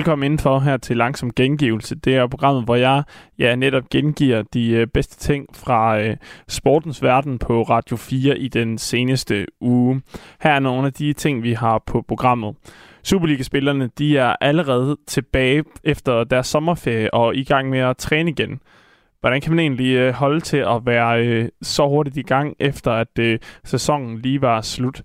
Velkommen indenfor her til Langsom Gengivelse. Det er programmet, hvor jeg ja, netop gengiver de øh, bedste ting fra øh, sportens verden på Radio 4 i den seneste uge. Her er nogle af de ting, vi har på programmet. Superliga-spillerne de er allerede tilbage efter deres sommerferie og i gang med at træne igen. Hvordan kan man egentlig øh, holde til at være øh, så hurtigt i gang, efter at øh, sæsonen lige var slut?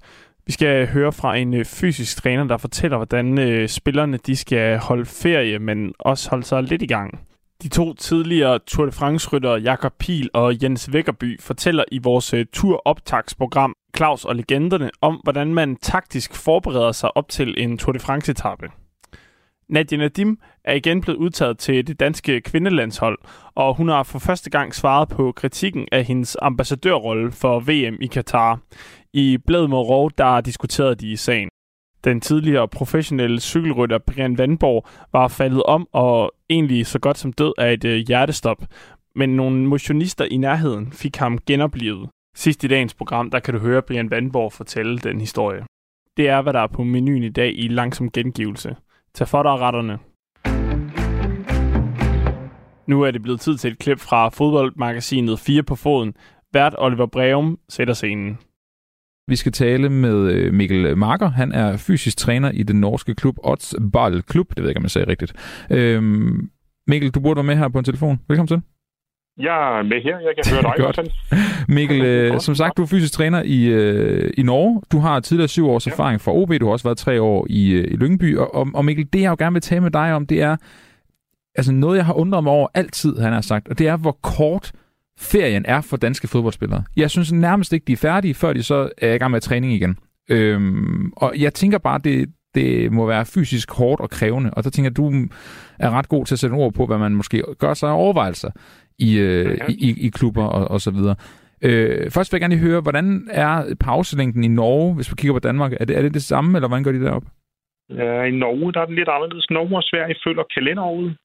Vi skal høre fra en øh, fysisk træner, der fortæller, hvordan øh, spillerne de skal holde ferie, men også holde sig lidt i gang. De to tidligere Tour de France-ryttere, Jakob Pil og Jens Vækkerby, fortæller i vores øh, tur-optagsprogram Claus og Legenderne om, hvordan man taktisk forbereder sig op til en Tour de France-etappe. Nadia Nadim er igen blevet udtaget til det danske kvindelandshold, og hun har for første gang svaret på kritikken af hendes ambassadørrolle for VM i Katar. I Blad Morov, der diskuterede de i sagen. Den tidligere professionelle cykelrytter Brian Vandborg var faldet om og egentlig så godt som død af et øh, hjertestop. Men nogle motionister i nærheden fik ham genoplevet. Sidst i dagens program, der kan du høre Brian Vandborg fortælle den historie. Det er, hvad der er på menuen i dag i langsom gengivelse. Tag for dig retterne. Nu er det blevet tid til et klip fra fodboldmagasinet 4 på foden. Vært Oliver Breum sætter scenen. Vi skal tale med øh, Mikkel Marker. Han er fysisk træner i den norske klub Odds Ball Klub. Det ved jeg ikke, om jeg sagde rigtigt. Øhm, Mikkel, du burde være med her på en telefon. Velkommen til. Jeg er med her. Jeg kan høre dig. Godt. Mikkel, øh, som sagt, du er fysisk træner i, øh, i Norge. Du har tidligere syv års ja. erfaring fra OB. Du har også været tre år i, øh, i Lyngby. Og, og, Mikkel, det jeg jo gerne vil tale med dig om, det er altså noget, jeg har undret mig over altid, han har sagt. Og det er, hvor kort ferien er for danske fodboldspillere. Jeg synes nærmest ikke, de er færdige, før de så er i gang med træning igen. Øhm, og jeg tænker bare, det, det må være fysisk hårdt og krævende. Og så tænker du er ret god til at sætte ord på, hvad man måske gør sig overvejelser i, øh, okay. i, i klubber og, og så videre. Øh, først vil jeg gerne lige høre, hvordan er pauselængden i Norge, hvis vi kigger på Danmark? Er det er det, det samme, eller hvordan gør de deroppe? Ja, I Norge der er det lidt anderledes. Norge og Sverige følger kalenderåret,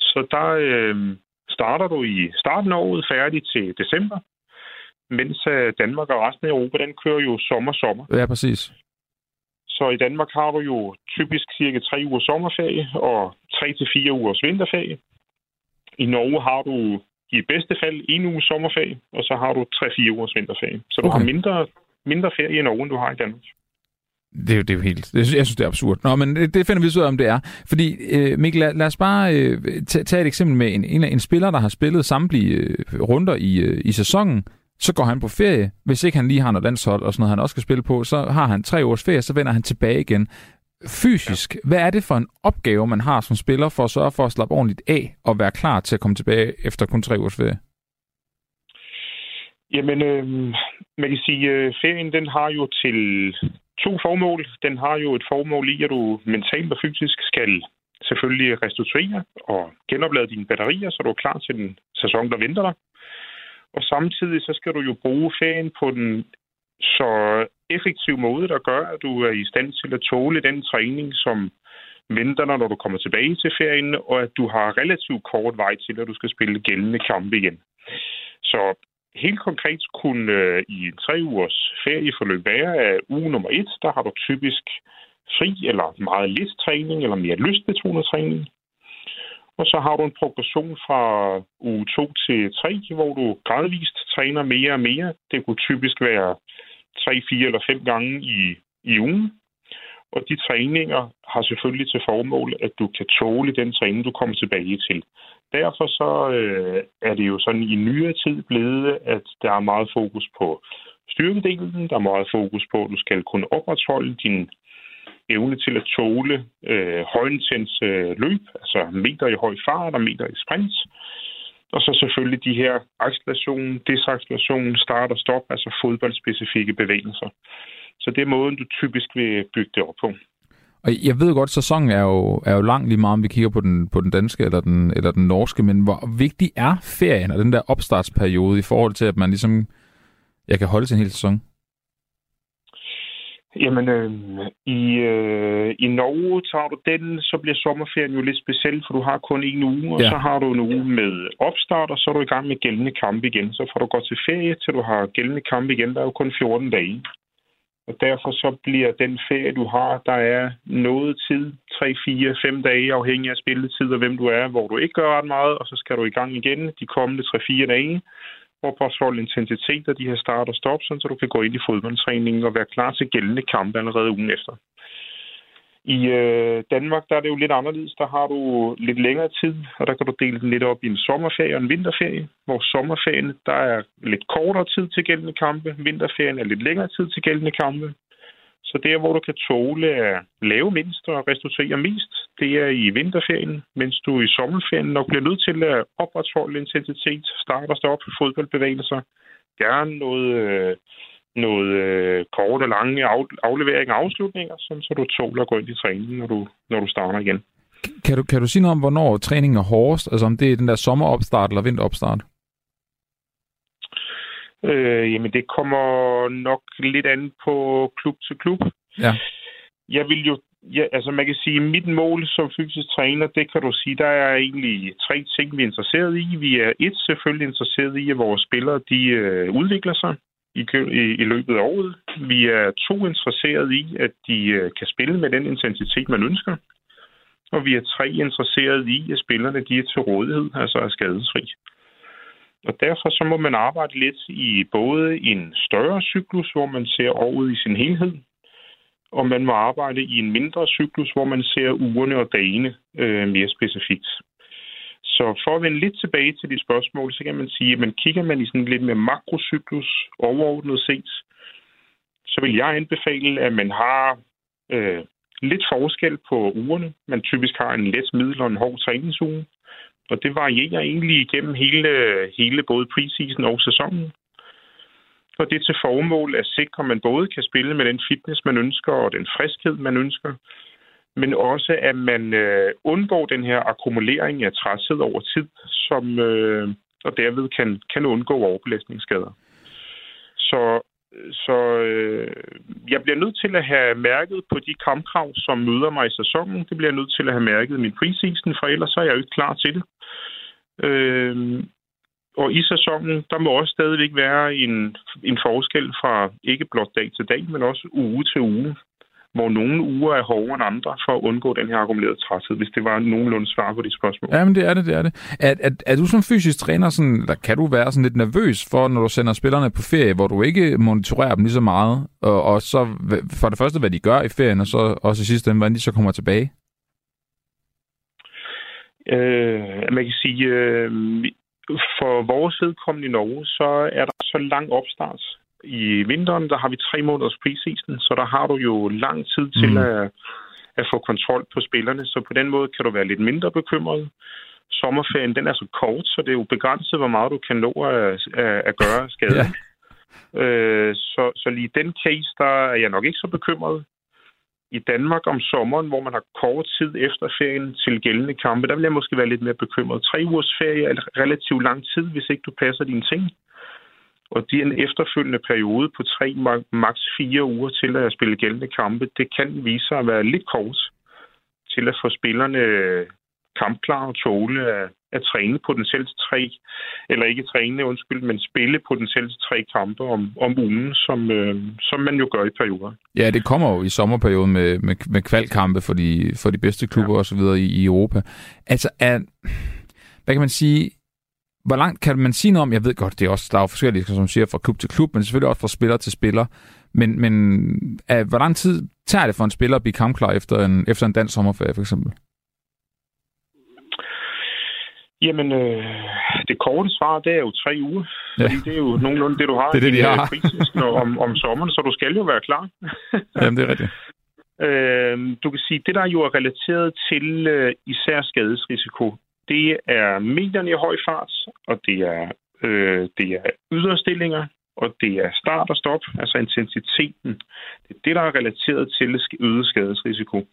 så der øh, starter du i starten af året færdig til december, mens øh, Danmark og resten af Europa, den kører jo sommer-sommer. Ja, præcis. Så i Danmark har du jo typisk cirka tre uger sommerferie og tre til fire ugers vinterferie. I Norge har du i bedste fald en uge sommerferie, og så har du 3-4 ugers vinterferie. Så du okay. har mindre, mindre ferie i Norge, end du har i Danmark. Det er, jo, det er jo helt... Jeg synes, det er absurd. Nå, men det, det finder vi ud af, om det er. Fordi, øh, Mikkel, lad, lad os bare øh, tage, tage et eksempel med en, en, en spiller, der har spillet samtlige øh, runder i, øh, i sæsonen. Så går han på ferie. Hvis ikke han lige har noget landshold og sådan noget, han også skal spille på, så har han tre års ferie, så vender han tilbage igen. Fysisk, ja. hvad er det for en opgave, man har som spiller for at sørge for at slappe ordentligt af og være klar til at komme tilbage efter kun tre års ferie? Jamen, øh, man kan sige, at øh, ferien den har jo til to formål. Den har jo et formål i, at du mentalt og fysisk skal selvfølgelig restituere og genoplade dine batterier, så du er klar til den sæson, der venter dig. Og samtidig så skal du jo bruge ferien på den så effektiv måde, der gør, at du er i stand til at tåle den træning, som venter dig, når du kommer tilbage til ferien, og at du har relativt kort vej til, at du skal spille gældende kampe igen. Så helt konkret kunne øh, i en tre ugers ferieforløb være, at uge nummer et, der har du typisk fri eller meget lidt træning, eller mere lystbetonet træning. Og så har du en progression fra uge 2 til 3, hvor du gradvist træner mere og mere. Det kunne typisk være 3, 4 eller fem gange i, i ugen. Og de træninger har selvfølgelig til formål, at du kan tåle den træning, du kommer tilbage til. Derfor så øh, er det jo sådan i nyere tid blevet, at der er meget fokus på styrkedelen. Der er meget fokus på, at du skal kunne opretholde din evne til at tåle øh, højintens øh, løb, altså meter i høj fart og meter i sprint. Og så selvfølgelig de her acceleration, desacceleration, start og stop, altså fodboldspecifikke bevægelser. Så det er måden, du typisk vil bygge det op på. Og jeg ved godt, at sæsonen er jo, er jo lang lige meget, om vi kigger på den, på den danske eller den, eller den norske, men hvor vigtig er ferien og den der opstartsperiode i forhold til, at man ligesom jeg kan holde til en hel sæson? Jamen, øh, i, øh, i Norge tager du den, så bliver sommerferien jo lidt speciel, for du har kun en uge, og ja. så har du en uge med opstart, og så er du i gang med gældende kamp igen. Så får du gå til ferie, til du har gældende kamp igen. Der er jo kun 14 dage. Og derfor så bliver den ferie, du har, der er noget tid, 3, 4, 5 dage, afhængig af spilletid og hvem du er, hvor du ikke gør ret meget, og så skal du i gang igen de kommende 3-4 dage, opretholde intensitet af de her start og stop, så du kan gå ind i fodboldtræningen og være klar til gældende kampe allerede ugen efter. I øh, Danmark der er det jo lidt anderledes. Der har du lidt længere tid, og der kan du dele den lidt op i en sommerferie og en vinterferie. Hvor sommerferien der er lidt kortere tid til gældende kampe. Vinterferien er lidt længere tid til gældende kampe. Så der, hvor du kan tåle at lave mindst og restituere mest, det er i vinterferien, mens du i sommerferien nok bliver nødt til at opretholde intensitet, start og stop, fodboldbevægelser, gerne noget øh, noget øh, korte og lange afleveringer og afslutninger, sådan, så du tåler at gå ind i træningen, når du, når du starter igen. Kan du, kan du sige noget om, hvornår træningen er hårdest? Altså om det er den der sommeropstart eller vinteropstart? Øh, jamen, det kommer nok lidt an på klub til klub. Ja. Jeg vil jo Ja, altså man kan sige, mit mål som fysisk træner, det kan du sige, der er egentlig tre ting, vi er interesseret i. Vi er et selvfølgelig interesseret i, at vores spillere de øh, udvikler sig i, i, i løbet af året. Vi er to interesseret i, at de øh, kan spille med den intensitet, man ønsker. Og vi er tre interesseret i, at spillerne de er til rådighed, altså er skadesfri. Og derfor så må man arbejde lidt i både en større cyklus, hvor man ser året i sin helhed, og man må arbejde i en mindre cyklus, hvor man ser ugerne og dagene øh, mere specifikt. Så for at vende lidt tilbage til de spørgsmål, så kan man sige, at man kigger man i sådan lidt mere makrocyklus overordnet set, så vil jeg anbefale, at man har øh, lidt forskel på ugerne. Man typisk har en let, middel og en hård træningsuge. Og det varierer egentlig igennem hele, hele både preseason og sæsonen. Og det er til formål at sikre, at man både kan spille med den fitness, man ønsker, og den friskhed, man ønsker, men også at man øh, undgår den her akkumulering af træthed over tid, som, øh, og derved kan, kan undgå overbelastningsskader. Så, så øh, jeg bliver nødt til at have mærket på de kampkrav, som møder mig i sæsonen. Det bliver jeg nødt til at have mærket i min preseason, for ellers så er jeg jo ikke klar til det. Øh, og i sæsonen, der må også stadigvæk være en, en forskel fra ikke blot dag til dag, men også uge til uge hvor nogle uger er hårdere end andre for at undgå den her akkumulerede træthed, hvis det var nogenlunde svar på de spørgsmål. Ja, men det er det, det er det. Er, er, er du som fysisk træner, sådan, der kan du være sådan lidt nervøs for, når du sender spillerne på ferie, hvor du ikke monitorerer dem lige så meget, og, og så for det første, hvad de gør i ferien, og så også ende, hvordan de så kommer tilbage? Øh, man kan sige, øh, for vores vedkommende i Norge, så er der så lang opstart i vinteren, der har vi tre måneders preseason, så der har du jo lang tid til mm. at, at få kontrol på spillerne, så på den måde kan du være lidt mindre bekymret. Sommerferien, den er så kort, så det er jo begrænset, hvor meget du kan nå at, at, at gøre skade. Ja. Øh, så, så lige den case, der er jeg nok ikke så bekymret. I Danmark om sommeren, hvor man har kort tid efter ferien til gældende kampe, der vil jeg måske være lidt mere bekymret. Tre ugers ferie er relativt lang tid, hvis ikke du passer dine ting. Og de en efterfølgende periode på tre, maks fire uger til at spille gældende kampe, det kan vise sig at være lidt kort til at få spillerne kampklar og tåle at, at træne potentielt tre, eller ikke træne, undskyld, men spille potentielt tre kampe om, om ugen, som, øh, som man jo gør i perioder. Ja, det kommer jo i sommerperioden med, med, med kvalkampe for de, for de bedste klubber ja. osv. I, i Europa. Altså, er, hvad kan man sige, hvor langt kan man sige noget om, jeg ved godt, det er også, der er jo forskellige, som siger, fra klub til klub, men selvfølgelig også fra spiller til spiller. Men, men er, hvor lang tid tager det for en spiller at blive kampklar efter en, efter en dansk sommerferie, for eksempel? Jamen, øh, det korte svar, det er jo tre uger. Ja. Fordi det er jo nogenlunde det, du har det er det, de har. Frisisk, om, om sommeren, så du skal jo være klar. Jamen, det er rigtigt. Øh, du kan sige, det der jo er relateret til øh, især skadesrisiko, det er medierne i høj fart, og det er, øh, det er yderstillinger, og det er start og stop, altså intensiteten. Det er det, der er relateret til øget skadesrisiko.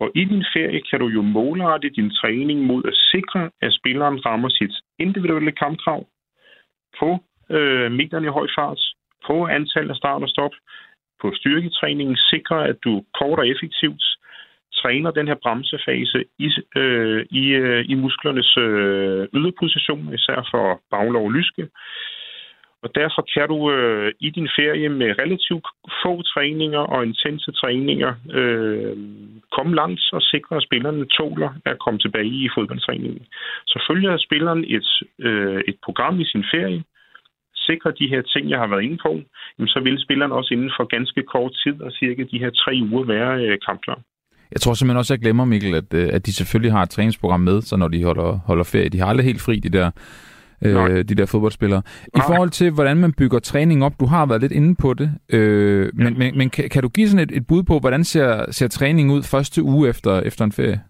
Og i din ferie kan du jo målrette din træning mod at sikre, at spilleren rammer sit individuelle kampkrav på øh, medierne i høj fart, på antal af start og stop, på styrketræningen, sikre, at du kort og effektivt træner den her bremsefase i, øh, i, øh, i musklernes øh, yderposition, især for baglov og lyske. Og derfor kan du øh, i din ferie med relativt få træninger og intense træninger øh, komme langt og sikre, at spillerne tåler at komme tilbage i fodboldtræningen. Så følger spilleren et, øh, et program i sin ferie, sikrer de her ting, jeg har været inde på, jamen, så vil spilleren også inden for ganske kort tid, og cirka de her tre uger, være øh, kampklar. Jeg tror simpelthen også, jeg glemmer, Mikkel, at, øh, at de selvfølgelig har et træningsprogram med, så når de holder, holder ferie. De har aldrig helt fri, de der øh, de der fodboldspillere. I Nej. forhold til, hvordan man bygger træning op, du har været lidt inde på det, øh, men, ja. men, men kan, kan du give sådan et, et bud på, hvordan ser, ser træning ud første uge efter, efter en ferie?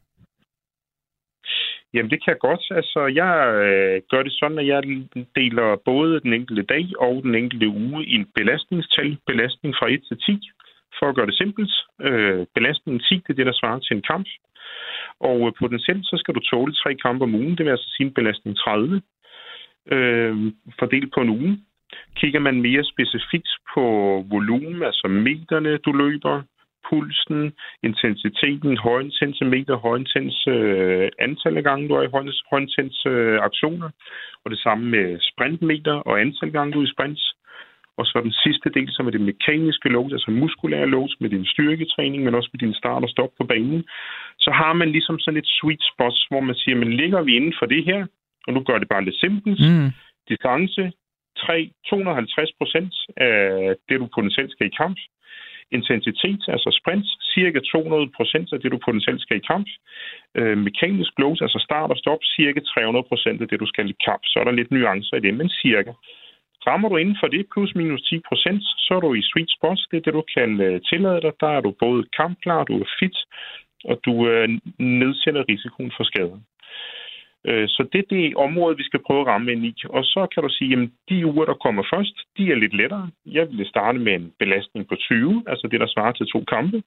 Jamen, det kan jeg godt. Altså, jeg øh, gør det sådan, at jeg deler både den enkelte dag og den enkelte uge i en belastningstal. Belastning fra 1 til 10, for at gøre det simpelt. Øh, belastningen 10, det er det, der svarer til en kamp. Og øh, potentielt, så skal du tåle tre kampe om ugen. Det vil altså sige en belastning 30 øh, fordelt på en uge. Kigger man mere specifikt på volumen, altså meterne, du løber, pulsen, intensiteten, højintens meter, højintens øh, antal af gange, du er i højintens øh, aktioner, og det samme med sprintmeter og antal gange, du er i sprints. Og så den sidste del, som er det mekaniske load, altså muskulære load med din styrketræning, men også med din start og stop på banen. Så har man ligesom sådan et sweet spot, hvor man siger, men ligger vi inden for det her, og nu gør det bare lidt simpelt. Mm. Distance, 3, 250 procent af det, du potentielt skal i kamp. Intensitet, altså sprint, cirka 200 procent af det, du potentielt skal i kamp. Øh, mekanisk load, altså start og stop, cirka 300 procent af det, du skal i kamp. Så er der lidt nuancer i det, men cirka. Rammer du inden for det, plus minus 10 procent, så er du i sweet spot. Det er det, du kan øh, tillade dig. Der er du både kampklar, du er fit, og du øh, nedsætter risikoen for skader. Øh, så det er det område, vi skal prøve at ramme ind i. Og så kan du sige, at de uger, der kommer først, de er lidt lettere. Jeg vil starte med en belastning på 20, altså det, der svarer til to kampe.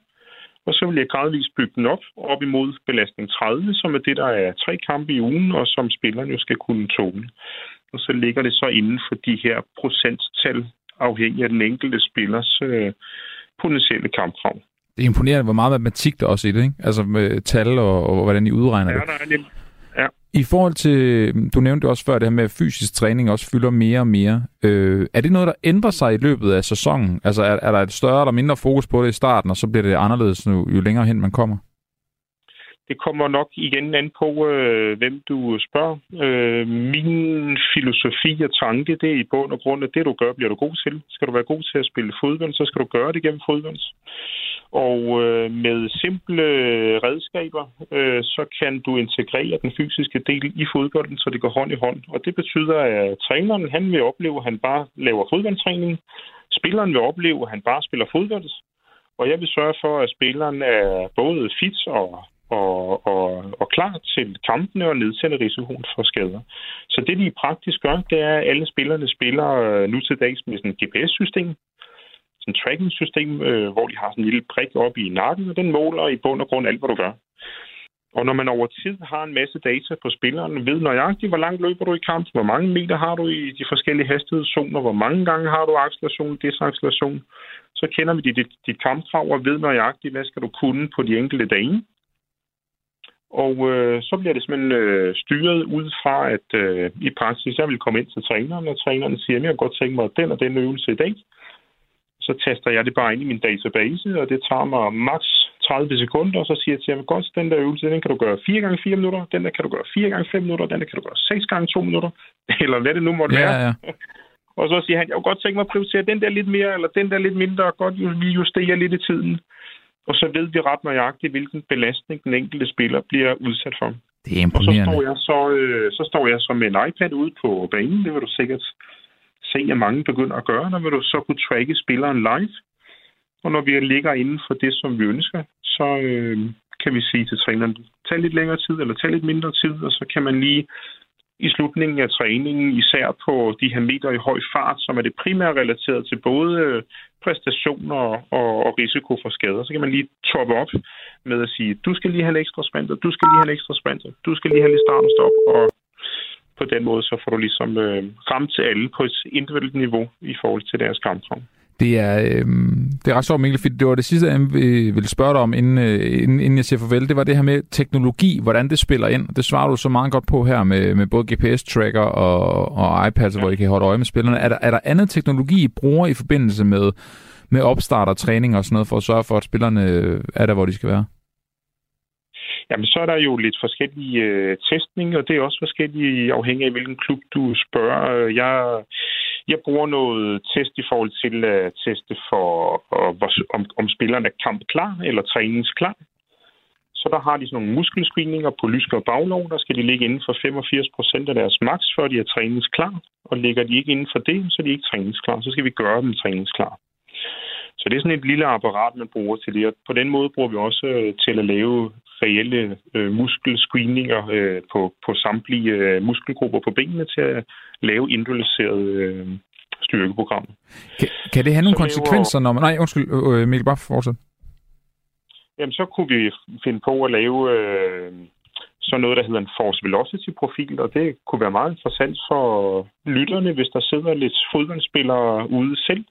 Og så vil jeg gradvist bygge den op, op imod belastning 30, som er det, der er tre kampe i ugen, og som spillerne jo skal kunne tåle. Og så ligger det så inden for de her procenttal, afhængig af den enkelte spillers øh, potentielle kampkrav. Det er imponerende, hvor meget matematik der også i det, ikke? Altså med tal og, og hvordan I udregner ja, det. Der er lidt, i forhold til, du nævnte også før, det her med, at fysisk træning også fylder mere og mere. Øh, er det noget, der ændrer sig i løbet af sæsonen? Altså er, er der et større eller mindre fokus på det i starten, og så bliver det anderledes nu, jo længere hen man kommer? Det kommer nok igen an på, øh, hvem du spørger. Øh, min filosofi og tanke, det er i bund og grund, at det du gør, bliver du god til. Skal du være god til at spille fodbold, så skal du gøre det gennem fodbold. Og øh, med simple redskaber, øh, så kan du integrere den fysiske del i fodbolden, så det går hånd i hånd. Og det betyder, at træneren han vil opleve, at han bare laver fodboldtræning. Spilleren vil opleve, at han bare spiller fodbold. Og jeg vil sørge for, at spilleren er både fit og, og, og, og klar til kampene og nedsætte risikoen for skader. Så det, de praktisk gør, det er, at alle spillerne spiller øh, nu til dags med sådan et GPS-system, sådan tracking-system, øh, hvor de har sådan en lille prik op i nakken, og den måler i bund og grund alt, hvad du gør. Og når man over tid har en masse data på spilleren, ved nøjagtigt, hvor langt løber du i kamp, hvor mange meter har du i de forskellige hastighedszoner, hvor mange gange har du acceleration, desacceleration, så kender vi dit, dit kampkrav og ved nøjagtigt, hvad skal du kunne på de enkelte dage. Og øh, så bliver det simpelthen øh, styret ud fra, at øh, i praksis, jeg vil komme ind til træneren, og træneren siger, at jeg godt tænkt mig den og den øvelse i dag så taster jeg det bare ind i min database, og det tager mig maks 30 sekunder, og så siger jeg til ham, godt, den der øvelse, den kan du gøre 4 gange 4 minutter, den der kan du gøre 4 gange 5 minutter, den der kan du gøre 6 gange 2 minutter, eller hvad det nu måtte ja, være. Ja. og så siger han, jeg kunne godt tænke mig at prioritere den der lidt mere, eller den der lidt mindre, og godt vi justerer lidt i tiden. Og så ved vi ret nøjagtigt, hvilken belastning den enkelte spiller bliver udsat for. Det er imponerende. Og så står jeg så, øh, så, står jeg så med en iPad ude på banen, det vil du sikkert se, at mange begynder at gøre, når vil du så kunne tracke spilleren live. Og når vi ligger inden for det, som vi ønsker, så øh, kan vi sige til træneren, tag lidt længere tid, eller tag lidt mindre tid, og så kan man lige i slutningen af træningen, især på de her meter i høj fart, som er det primære relateret til både øh, præstationer og, og risiko for skader, så kan man lige toppe op med at sige, du skal lige have en ekstra sprinter, du skal lige have en ekstra sprinter, du skal lige have lidt start og stop, og på den måde, så får du ligesom øh, ramt til alle på et individuelt niveau i forhold til deres kampform. Det er, øh, det er ret sjovt, Mikkel, fordi det var det sidste, jeg ville spørge dig om, inden, øh, inden, inden jeg siger farvel. Det var det her med teknologi, hvordan det spiller ind. Det svarer du så meget godt på her med, med både GPS-tracker og, og iPads, ja. hvor I kan holde øje med spillerne. Er der, er der andet teknologi, I bruger i forbindelse med, med opstart og træning og sådan noget, for at sørge for, at spillerne er der, hvor de skal være? Jamen, så er der jo lidt forskellige øh, testning, og det er også forskellige afhængig af, hvilken klub du spørger. Jeg, jeg bruger noget test i forhold til at teste for, øh, om, om spillerne er kampklar eller træningsklar. Så der har de sådan nogle muskelscreeninger på lyske og baglov. Der skal de ligge inden for 85 procent af deres max, før de er træningsklar. Og ligger de ikke inden for det, så er de ikke træningsklar. Så skal vi gøre dem træningsklar. Så det er sådan et lille apparat, man bruger til det. Og på den måde bruger vi også øh, til at lave reelle øh, muskelscreeninger øh, på, på samtlige øh, muskelgrupper på benene til at lave individualiserede øh, styrkeprogrammer. Kan, kan det have nogle så konsekvenser, når man... Nej, undskyld, øh, øh, Mikkel, bare fortsæt. Jamen, så kunne vi finde på at lave øh, sådan noget, der hedder en force velocity profil, og det kunne være meget interessant for lytterne, hvis der sidder lidt fodboldspillere ude selv.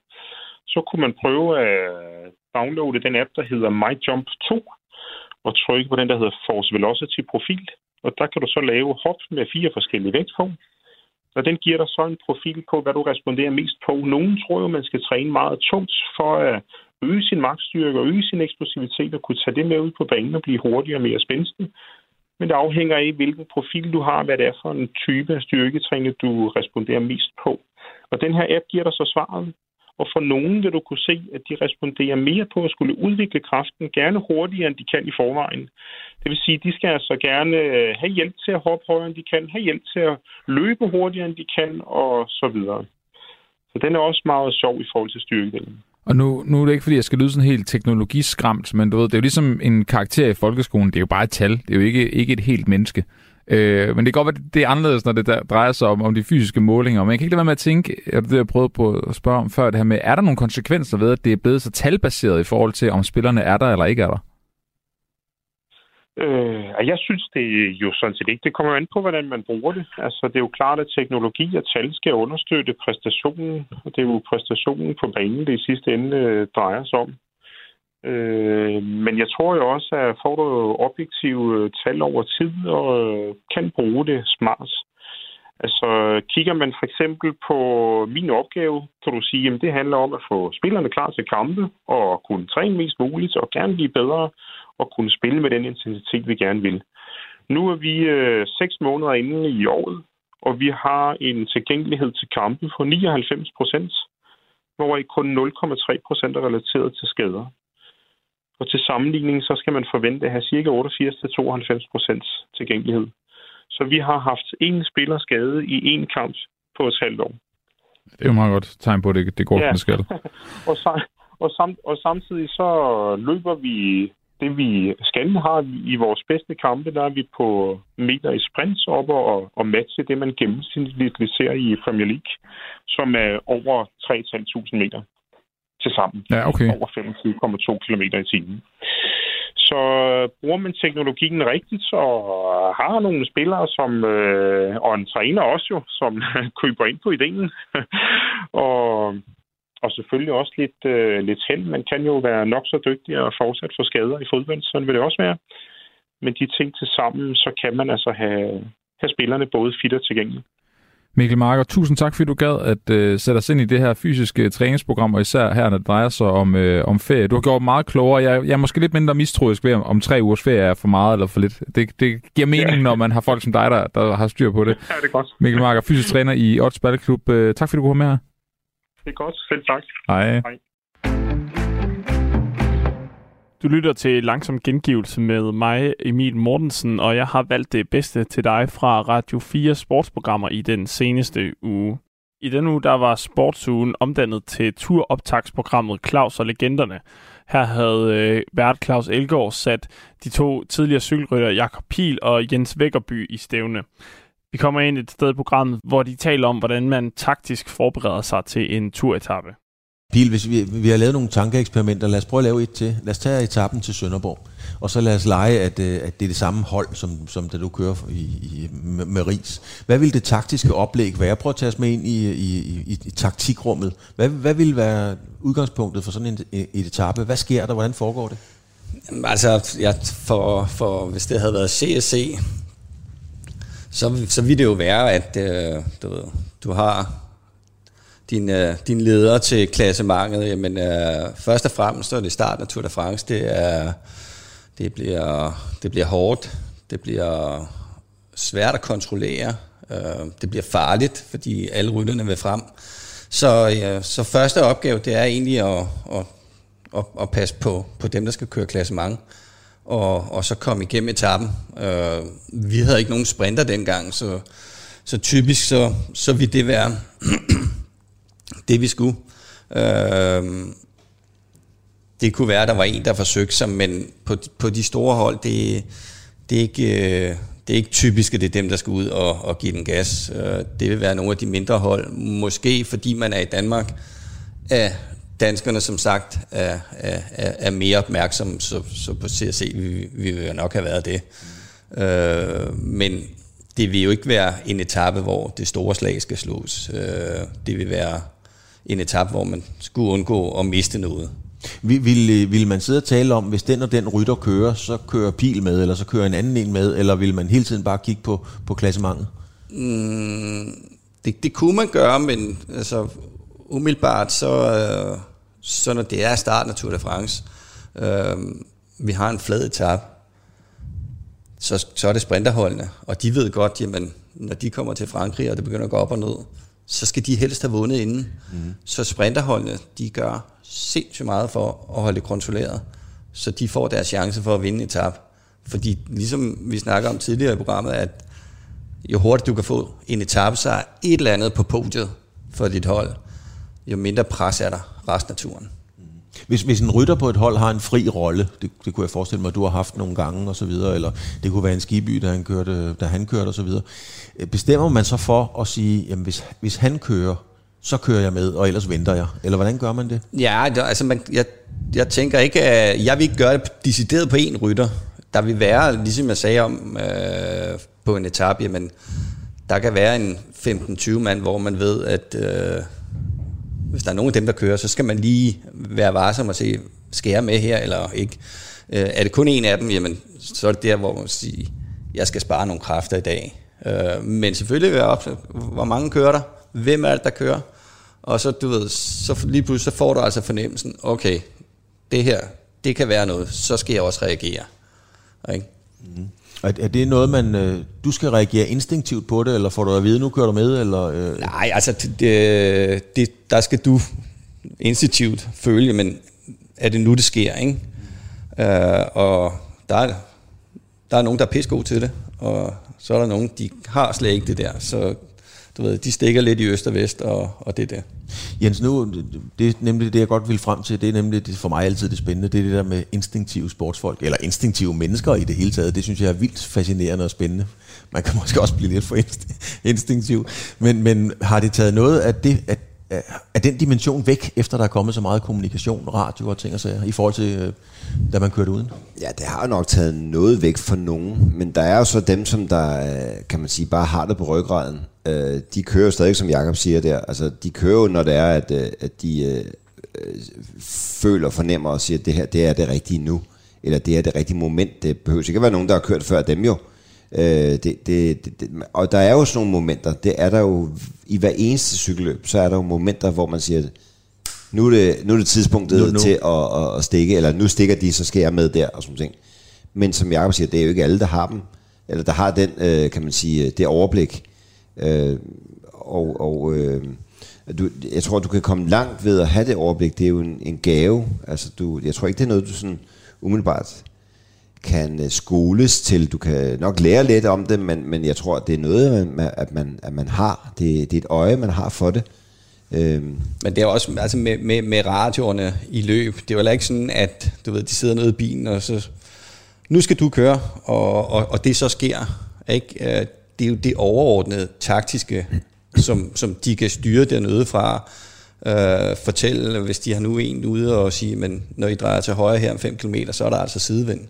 Så kunne man prøve at downloade den app, der hedder MyJump 2, og trykke på den, der hedder Force Velocity Profil. Og der kan du så lave hop med fire forskellige vægtform. Og den giver dig så en profil på, hvad du responderer mest på. Nogen tror jo, man skal træne meget tungt for at øge sin magtstyrke og øge sin eksplosivitet og kunne tage det med ud på banen og blive hurtigere og mere spændende. Men det afhænger af, hvilken profil du har, hvad det er for en type af styrketræning, du responderer mest på. Og den her app giver dig så svaret. Og for nogen vil du kunne se, at de responderer mere på at skulle udvikle kraften, gerne hurtigere, end de kan i forvejen. Det vil sige, at de skal altså gerne øh, have hjælp til at hoppe højere, end de kan, have hjælp til at løbe hurtigere, end de kan, og så videre. Så den er også meget sjov i forhold til styrkedelen. Og nu, nu er det ikke, fordi jeg skal lyde sådan helt teknologiskræmt, men du ved, det er jo ligesom en karakter i folkeskolen. Det er jo bare et tal. Det er jo ikke, ikke et helt menneske. Øh, men det kan godt være, det er anderledes, når det der drejer sig om, om de fysiske målinger. Men jeg kan ikke lade være med at tænke, og det jeg prøvede på at spørge om før, det her med, er der nogle konsekvenser ved, at det er blevet så talbaseret i forhold til, om spillerne er der eller ikke er der? Øh, jeg synes det jo sådan set ikke. Det kommer an på, hvordan man bruger det. Altså, det er jo klart, at teknologi og tal skal understøtte præstationen. Og det er jo præstationen på banen, det i sidste ende øh, drejer sig om. Øh, men jeg tror jo også, at får du objektive øh, tal over tid og øh, kan bruge det smart. Altså, kigger man for eksempel på min opgave, kan du sige, at det handler om at få spillerne klar til kampe og kunne træne mest muligt og gerne blive bedre og kunne spille med den intensitet, vi gerne vil. Nu er vi øh, seks måneder inde i året, og vi har en tilgængelighed til kampe på 99 procent, hvor i kun 0,3 procent er relateret til skader. Og til sammenligning, så skal man forvente at have ca. 88-92 procents tilgængelighed. Så vi har haft en spiller skade i en kamp på et halvt år. Det er jo meget godt tegn på, at det, det går, ja. skal. og, sam, og, sam, og samtidig så løber vi det, vi skal have i vores bedste kampe, der er vi på meter i sprints op og, og matche det, man gennemsnitligt ser i Premier League, som er over 3.500 meter til sammen. Ja, okay. Over 25,2 km i timen. Så bruger man teknologien rigtigt, og har nogle spillere, som, øh, og en træner også jo, som køber ind på ideen. og, og selvfølgelig også lidt, øh, lidt held. Man kan jo være nok så dygtig og fortsat få skader i fodbold, sådan vil det også være. Men de ting til sammen, så kan man altså have, have spillerne både fit og tilgængelige. Mikkel Marker, tusind tak, fordi du gad at øh, sætte os ind i det her fysiske træningsprogram, og især her, når det drejer sig om, øh, om ferie. Du har gjort meget klogere. Jeg, jeg er måske lidt mindre mistroisk ved, om, om tre ugers ferie er for meget eller for lidt. Det, det giver mening, ja. når man har folk som dig, der, der har styr på det. Ja, det er godt. Mikkel Marker, fysisk træner i Odds Balleklub. Øh, tak, fordi du kunne med her. Det er godt. Selv tak. Hej. Hej. Du lytter til Langsom Gengivelse med mig, Emil Mortensen, og jeg har valgt det bedste til dig fra Radio 4 sportsprogrammer i den seneste uge. I den uge der var sportsugen omdannet til turoptagsprogrammet Claus og Legenderne. Her havde øh, vært Claus Elgaard sat de to tidligere cykelrytter Jakob Pil og Jens Vækkerby i stævne. Vi kommer ind et sted i programmet, hvor de taler om, hvordan man taktisk forbereder sig til en turetappe. Pil, hvis vi, vi har lavet nogle tankeeksperimenter, lad os prøve at lave et til. Lad os tage etappen til Sønderborg, og så lad os lege, at, øh, at det er det samme hold, som, som da du kører i, i, med, med Hvad vil det taktiske oplæg være? Prøv at tage os med ind i, i, i, i taktikrummet. Hvad, hvad vil være udgangspunktet for sådan en, e, et etape? Hvad sker der? Hvordan foregår det? Altså, ja, for, for, hvis det havde været CSC, så, så ville det jo være, at øh, du, ved, du har din, øh, din leder til klassemarkedet, Jamen, øh, først og fremmest så er det starten af Tour de France. Det, er, det, bliver, det bliver hårdt. Det bliver svært at kontrollere. Øh, det bliver farligt, fordi alle rytterne vil frem. Så, øh, så første opgave, det er egentlig at, at, at, at passe på, på dem, der skal køre klassement og, og så komme igennem etappen. Øh, vi havde ikke nogen sprinter dengang, så, så typisk så, så ville det være det, vi skulle. Øh, det kunne være, at der var en, der forsøgte sig, men på, på de store hold, det, det, er ikke, øh, det er ikke typisk, at det er dem, der skal ud og, og give den gas. Øh, det vil være nogle af de mindre hold. Måske fordi man er i Danmark, er danskerne som sagt er, er, er mere opmærksomme, så, så på CSC vi, vi vil nok have været det. Øh, men det vil jo ikke være en etape, hvor det store slag skal slås. Øh, det vil være en etape, hvor man skulle undgå at miste noget. Vil, vil, vil man sidde og tale om, hvis den og den rytter kører, så kører pil med, eller så kører en anden en med, eller vil man hele tiden bare kigge på, på klassementet? Mm, det, det kunne man gøre, men altså, umiddelbart så, øh, så når det er starten af Tour de France, øh, vi har en flad etape, så, så er det sprinterholdene, og de ved godt, jamen, når de kommer til Frankrig, og det begynder at gå op og ned, så skal de helst have vundet inden. Mm. Så sprinterholdene, de gør sindssygt meget for at holde det kontrolleret, så de får deres chance for at vinde en etape. Fordi ligesom vi snakker om tidligere i programmet, at jo hurtigt du kan få en etape, så er et eller andet på podiet for dit hold, jo mindre pres er der resten af turen. Hvis, hvis en rytter på et hold har en fri rolle, det, det kunne jeg forestille mig, at du har haft nogle gange og så videre, eller det kunne være en skiby, da han kørte, da han kørte og så videre. Øh, bestemmer man så for at sige, jamen hvis, hvis han kører, så kører jeg med, og ellers venter jeg? Eller hvordan gør man det? Ja, altså man, jeg, jeg tænker ikke, at jeg vil ikke gøre det decideret på en rytter. Der vil være, ligesom jeg sagde om øh, på en etape, jamen, der kan være en 15-20 mand, hvor man ved, at øh, hvis der er nogen af dem, der kører, så skal man lige være varsom og se, skal jeg med her eller ikke? Øh, er det kun en af dem, jamen, så er det der, hvor man siger, jeg skal spare nogle kræfter i dag. Øh, men selvfølgelig være op, hvor mange kører der? Hvem er det, der kører? Og så, du ved, så lige pludselig så får du altså fornemmelsen, okay, det her, det kan være noget, så skal jeg også reagere. Ikke? Mm. Er det noget, man, øh, du skal reagere instinktivt på det, eller får du at vide, nu kører du med? Eller, øh? Nej, altså, det, det, der skal du instinktivt føle, men er det nu, det sker, ikke? Øh, og der er, der er nogen, der er pisse til det, og så er der nogen, de har slet ikke det der, så du ved, de stikker lidt i øst og vest, og, og det der. Jens, nu, det er nemlig det, jeg godt vil frem til, det er nemlig det, for mig altid det spændende, det er det der med instinktive sportsfolk, eller instinktive mennesker i det hele taget. Det synes jeg er vildt fascinerende og spændende. Man kan måske også blive lidt for instinktiv. Men, men har det taget noget af, det, at er den dimension væk, efter der er kommet så meget kommunikation, radio og ting og sager, i forhold til, øh, da man kørte uden? Ja, det har nok taget noget væk for nogen, men der er jo så dem, som der, øh, kan man sige, bare har det på ryggraden. Øh, de kører jo stadig, som Jakob siger der, altså de kører jo, når det er, at, at de føler, fornemmer og siger, at det her, det er det rigtige nu, eller det er det rigtige moment. Det behøver ikke at være nogen, der har kørt før dem jo, Øh, det, det, det, det, og der er jo sådan nogle momenter, det er der jo i hver eneste cykelløb, så er der jo momenter, hvor man siger, nu er det, nu er det tidspunktet nu, nu. til at, at, at stikke, eller nu stikker de, så skal jeg med der, og sådan ting. Men som Jacob siger, det er jo ikke alle, der har dem, eller der har den, øh, kan man sige, det overblik. Øh, og og øh, du, jeg tror, du kan komme langt ved at have det overblik. Det er jo en, en gave. Altså, du, jeg tror ikke, det er noget, du sådan umiddelbart kan øh, skoles til. Du kan nok lære lidt om det, men, men jeg tror, det er noget, at man, at man har. Det, det er et øje, man har for det. Øhm. Men det er også altså med, med, med radioerne i løb. Det er jo ikke sådan, at du ved, de sidder nede i bilen, og så nu skal du køre, og, og, og det så sker. Ikke? Øh, det er jo det overordnede taktiske, som, som de kan styre dernede fra. øh, fortælle, hvis de har nu en ude og sige, men når I drejer til højre her om 5 km, så er der altså sidevind.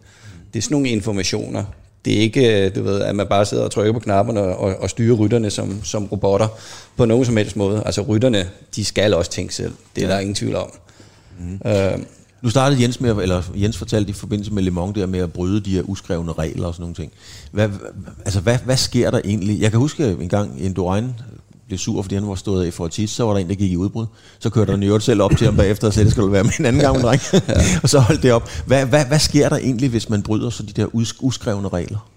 Det er sådan nogle informationer. Det er ikke, du ved, at man bare sidder og trykker på knapperne og, og styrer rytterne som, som robotter på nogen som helst måde. Altså rytterne, de skal også tænke selv. Det er ja. der ingen tvivl om. Mm. Øh, nu startede Jens med, eller Jens fortalte i forbindelse med Le Mans der med at bryde de her uskrevne regler og sådan nogle ting. Hvad, altså, hvad, hvad sker der egentlig? Jeg kan huske en gang en Dorain blev sur, fordi han var stået af for at tisse, så var der en, der gik i udbrud. Så kørte der Njørt selv op til ham bagefter og sagde, det skal du være med en anden gang, dreng. ja. og så holdt det op. Hvad, hvad, hvad sker der egentlig, hvis man bryder så de der uskrevne regler?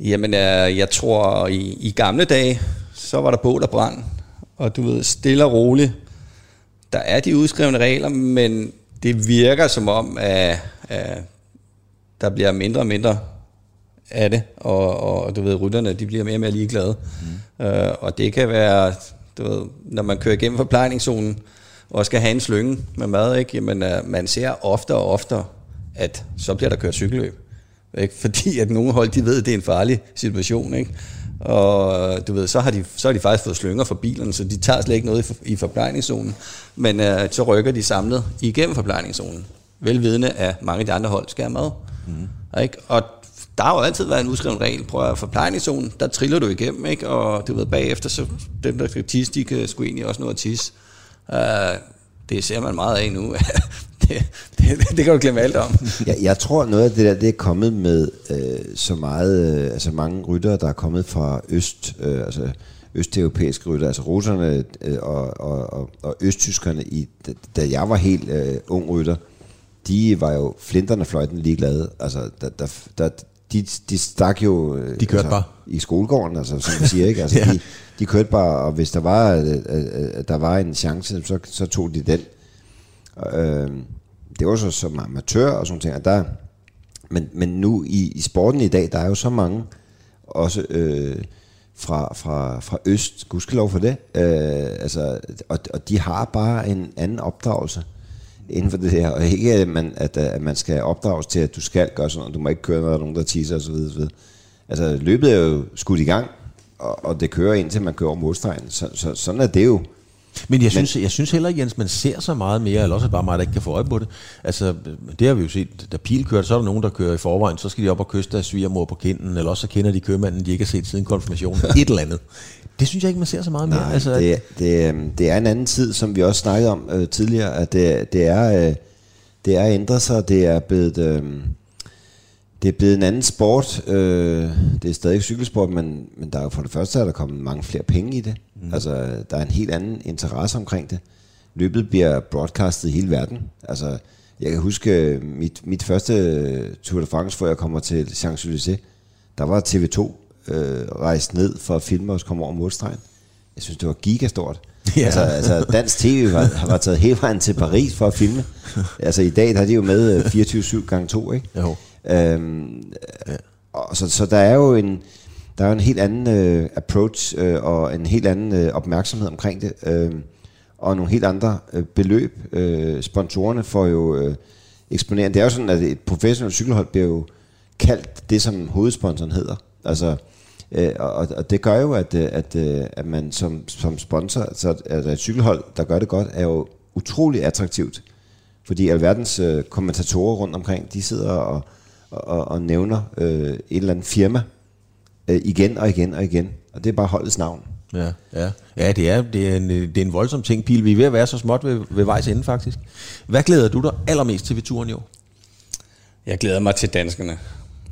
Jamen, øh, jeg tror, i, i gamle dage, så var der bål og brand. Og du ved, stille og roligt, der er de udskrevne regler, men det virker som om, at, at der bliver mindre og mindre af det, og, og du ved, rytterne, de bliver mere og mere ligeglade. Mm. Øh, og det kan være, du ved, når man kører igennem forplejningszonen, og skal have en slynge med mad, ikke? Jamen, uh, man ser ofte og ofte, at så bliver der kørt cykelløb. Ikke? Fordi at nogle hold, de ved, at det er en farlig situation. Ikke? Og du ved, så har, de, så har de faktisk fået slynger for bilerne, så de tager slet ikke noget i, i forplejningszonen. Men uh, så rykker de samlet igennem forplejningszonen. Velvidende, at mange af de andre hold skal have mad. Mm. Ikke? Og der har jo altid været en udskrevet regel. Prøv at forplejningszonen, der triller du igennem, ikke? og du ved, bagefter, så dem, der skal tisse, de kan sgu egentlig også nå at tisse. Uh, det ser man meget af nu. det, det, det kan du glemme alt om. jeg, jeg tror, noget af det der, det er kommet med øh, så meget, øh, altså mange ryttere, der er kommet fra øst, øh, altså østeuropæiske rytter, altså russerne øh, og, og, og, og østtyskerne, i, da, da jeg var helt øh, ung rytter, de var jo flinterne fløjten ligeglade. Altså, der, der, der, de, de stak jo øh, de kørte altså, bare. i skolegården, altså, som man siger. Ikke? Altså, ja. de, de kørte bare, og hvis der var, øh, øh, der var en chance, så, så tog de den. Øh, det var så som amatør og sådan ting. Og der, men, men nu i, i sporten i dag, der er jo så mange, også øh, fra, fra, fra Øst, gudskelov for det, øh, altså, og, og de har bare en anden opdragelse inden for det her, og ikke at man, at, at man skal opdrages til, at du skal gøre sådan noget, du må ikke køre, når der er nogen, der tisser osv. osv. Altså løbet er jo skudt i gang, og, og det kører indtil man kører over målstregen. så, så, sådan er det jo. Men jeg synes, Men, jeg synes heller, Jens, man ser så meget mere, eller også bare mig, der ikke kan få øje på det. Altså, det har vi jo set. Da Pil kørte, så er der nogen, der kører i forvejen, så skal de op og kysse deres svigermor på kinden, eller også så kender de købmanden, de ikke har set siden konfirmationen. Et eller andet. Det synes jeg ikke, man ser så meget mere. Nej, altså, det, det, det er en anden tid, som vi også snakkede om øh, tidligere, at det, det, er, øh, det er ændret sig, det er blevet... Øh, det er blevet en anden sport. Øh, det er stadig cykelsport, men, men der er jo for det første er der kommet mange flere penge i det. Mm. Altså, der er en helt anden interesse omkring det. Løbet bliver broadcastet i hele verden. Altså, jeg kan huske øh, mit, mit første øh, Tour de France, hvor jeg kommer til Champs-Élysées. Der var TV2 øh, rejst ned for at filme os komme over målstregen. Jeg synes, det var gigastort. Ja. Altså, altså dansk tv var, var taget hele vejen til Paris for at filme. Altså i dag der er de jo med 24-7 øh, gange 2, ikke? Jo. Øhm, ja. og så, så der er jo en der er en helt anden øh, approach øh, og en helt anden øh, opmærksomhed omkring det. Øh, og nogle helt andre øh, beløb. Øh, sponsorerne får jo øh, eksponeret. Det er jo sådan, at et professionelt cykelhold bliver jo kaldt det, som hovedsponsoren hedder. Altså, øh, og, og det gør jo, at, øh, at, øh, at man som, som sponsor, så altså et cykelhold, der gør det godt, er jo utrolig attraktivt. Fordi alverdens øh, kommentatorer rundt omkring, de sidder og, og, og nævner øh, et eller andet firma øh, igen og igen og igen. Og det er bare holdets navn. Ja, ja. ja det, er, det, er en, det er en voldsom ting, Pil. Vi er ved at være så småt ved, ved vejs ende, faktisk. Hvad glæder du dig allermest til ved turen i år? Jeg glæder mig til danskerne.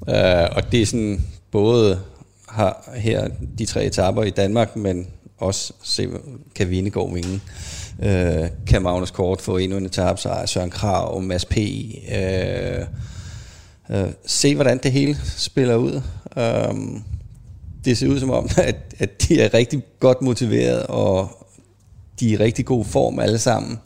Uh, og det er sådan både har her de tre etaper i Danmark, men også se, kan Vindegaard vinde. Uh, kan Magnus Kort få endnu en etape, så er Søren Krav, Mads P. Uh, uh, se, hvordan det hele spiller ud. Uh, det ser ud som om, at, at de er rigtig godt motiveret, og de er i rigtig god form alle sammen.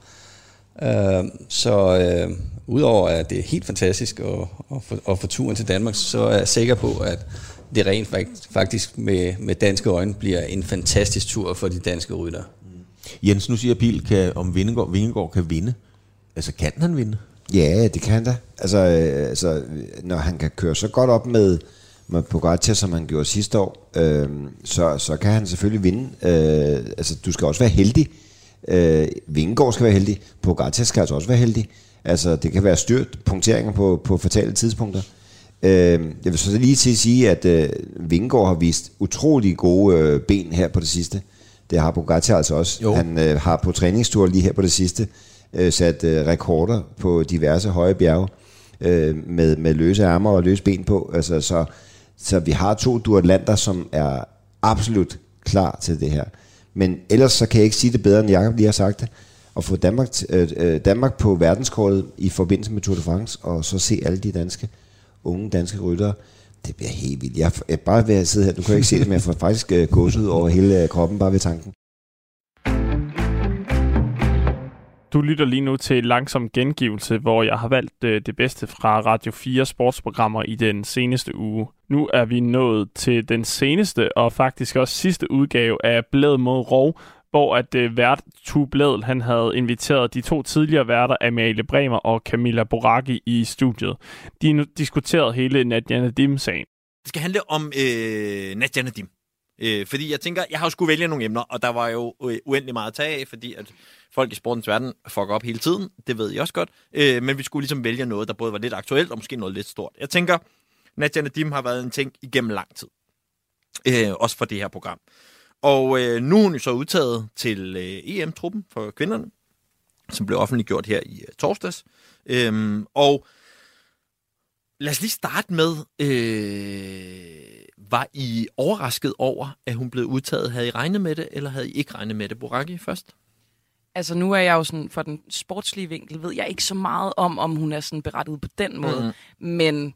Uh, så uh, udover at det er helt fantastisk at, at, få, at få turen til Danmark, så er jeg sikker på, at det rent faktisk med, med danske øjne bliver en fantastisk tur for de danske rytter. Jens, nu siger Pil, kan, om Vingegaard, Vingegaard kan vinde. Altså, kan han vinde? Ja, det kan han da. Altså, øh, altså, når han kan køre så godt op med, med Pogacar, som han gjorde sidste år, øh, så, så kan han selvfølgelig vinde. Øh, altså, du skal også være heldig. Øh, Vingegaard skal være heldig. Pogacar skal altså også være heldig. Altså, det kan være styrt punkteringer på, på fatale tidspunkter. Øh, jeg vil så lige til at sige, at øh, Vingegaard har vist utrolig gode øh, ben her på det sidste. Det har Pogacar altså også. Jo. Han øh, har på træningstur lige her på det sidste øh, sat øh, rekorder på diverse høje bjerge øh, med, med løse ærmer og løse ben på. Altså, så, så vi har to duatlanter, som er absolut klar til det her. Men ellers så kan jeg ikke sige det bedre, end Jacob lige har sagt det. At få Danmark, øh, øh, Danmark på verdenskortet i forbindelse med Tour de France, og så se alle de danske, unge danske ryttere, det bliver helt vildt. Jeg, jeg bare ved at sidde her, du kan ikke se det, men jeg får faktisk uh, gåsehud over hele øh, kroppen, bare ved tanken. Du lytter lige nu til langsom gengivelse, hvor jeg har valgt øh, det bedste fra Radio 4 sportsprogrammer i den seneste uge. Nu er vi nået til den seneste og faktisk også sidste udgave af Blæd mod Rov, hvor at øh, vært Tu Blædel, han havde inviteret de to tidligere værter, Amalie Bremer og Camilla Boraki, i studiet. De nu diskuterede hele Nadia Nadim-sagen. Det skal handle om øh, Nadia Nadim. Øh, fordi jeg tænker, jeg har jo skulle vælge nogle emner, og der var jo øh, uendelig meget at tage af, fordi at folk i sportens verden fucker op hele tiden. Det ved jeg også godt. Øh, men vi skulle ligesom vælge noget, der både var lidt aktuelt og måske noget lidt stort. Jeg tænker, Nadia Nadim har været en ting igennem lang tid. Øh, også for det her program. Og øh, nu er hun jo så udtaget til øh, EM-truppen for kvinderne, som blev offentliggjort her i øh, torsdags. Øh, og lad os lige starte med, øh, var I overrasket over, at hun blev udtaget? Havde I regnet med det, eller havde I ikke regnet med det? Boraki først? Altså nu er jeg jo sådan, for den sportslige vinkel, ved jeg ikke så meget om, om hun er sådan berettiget på den måde. Mm. Men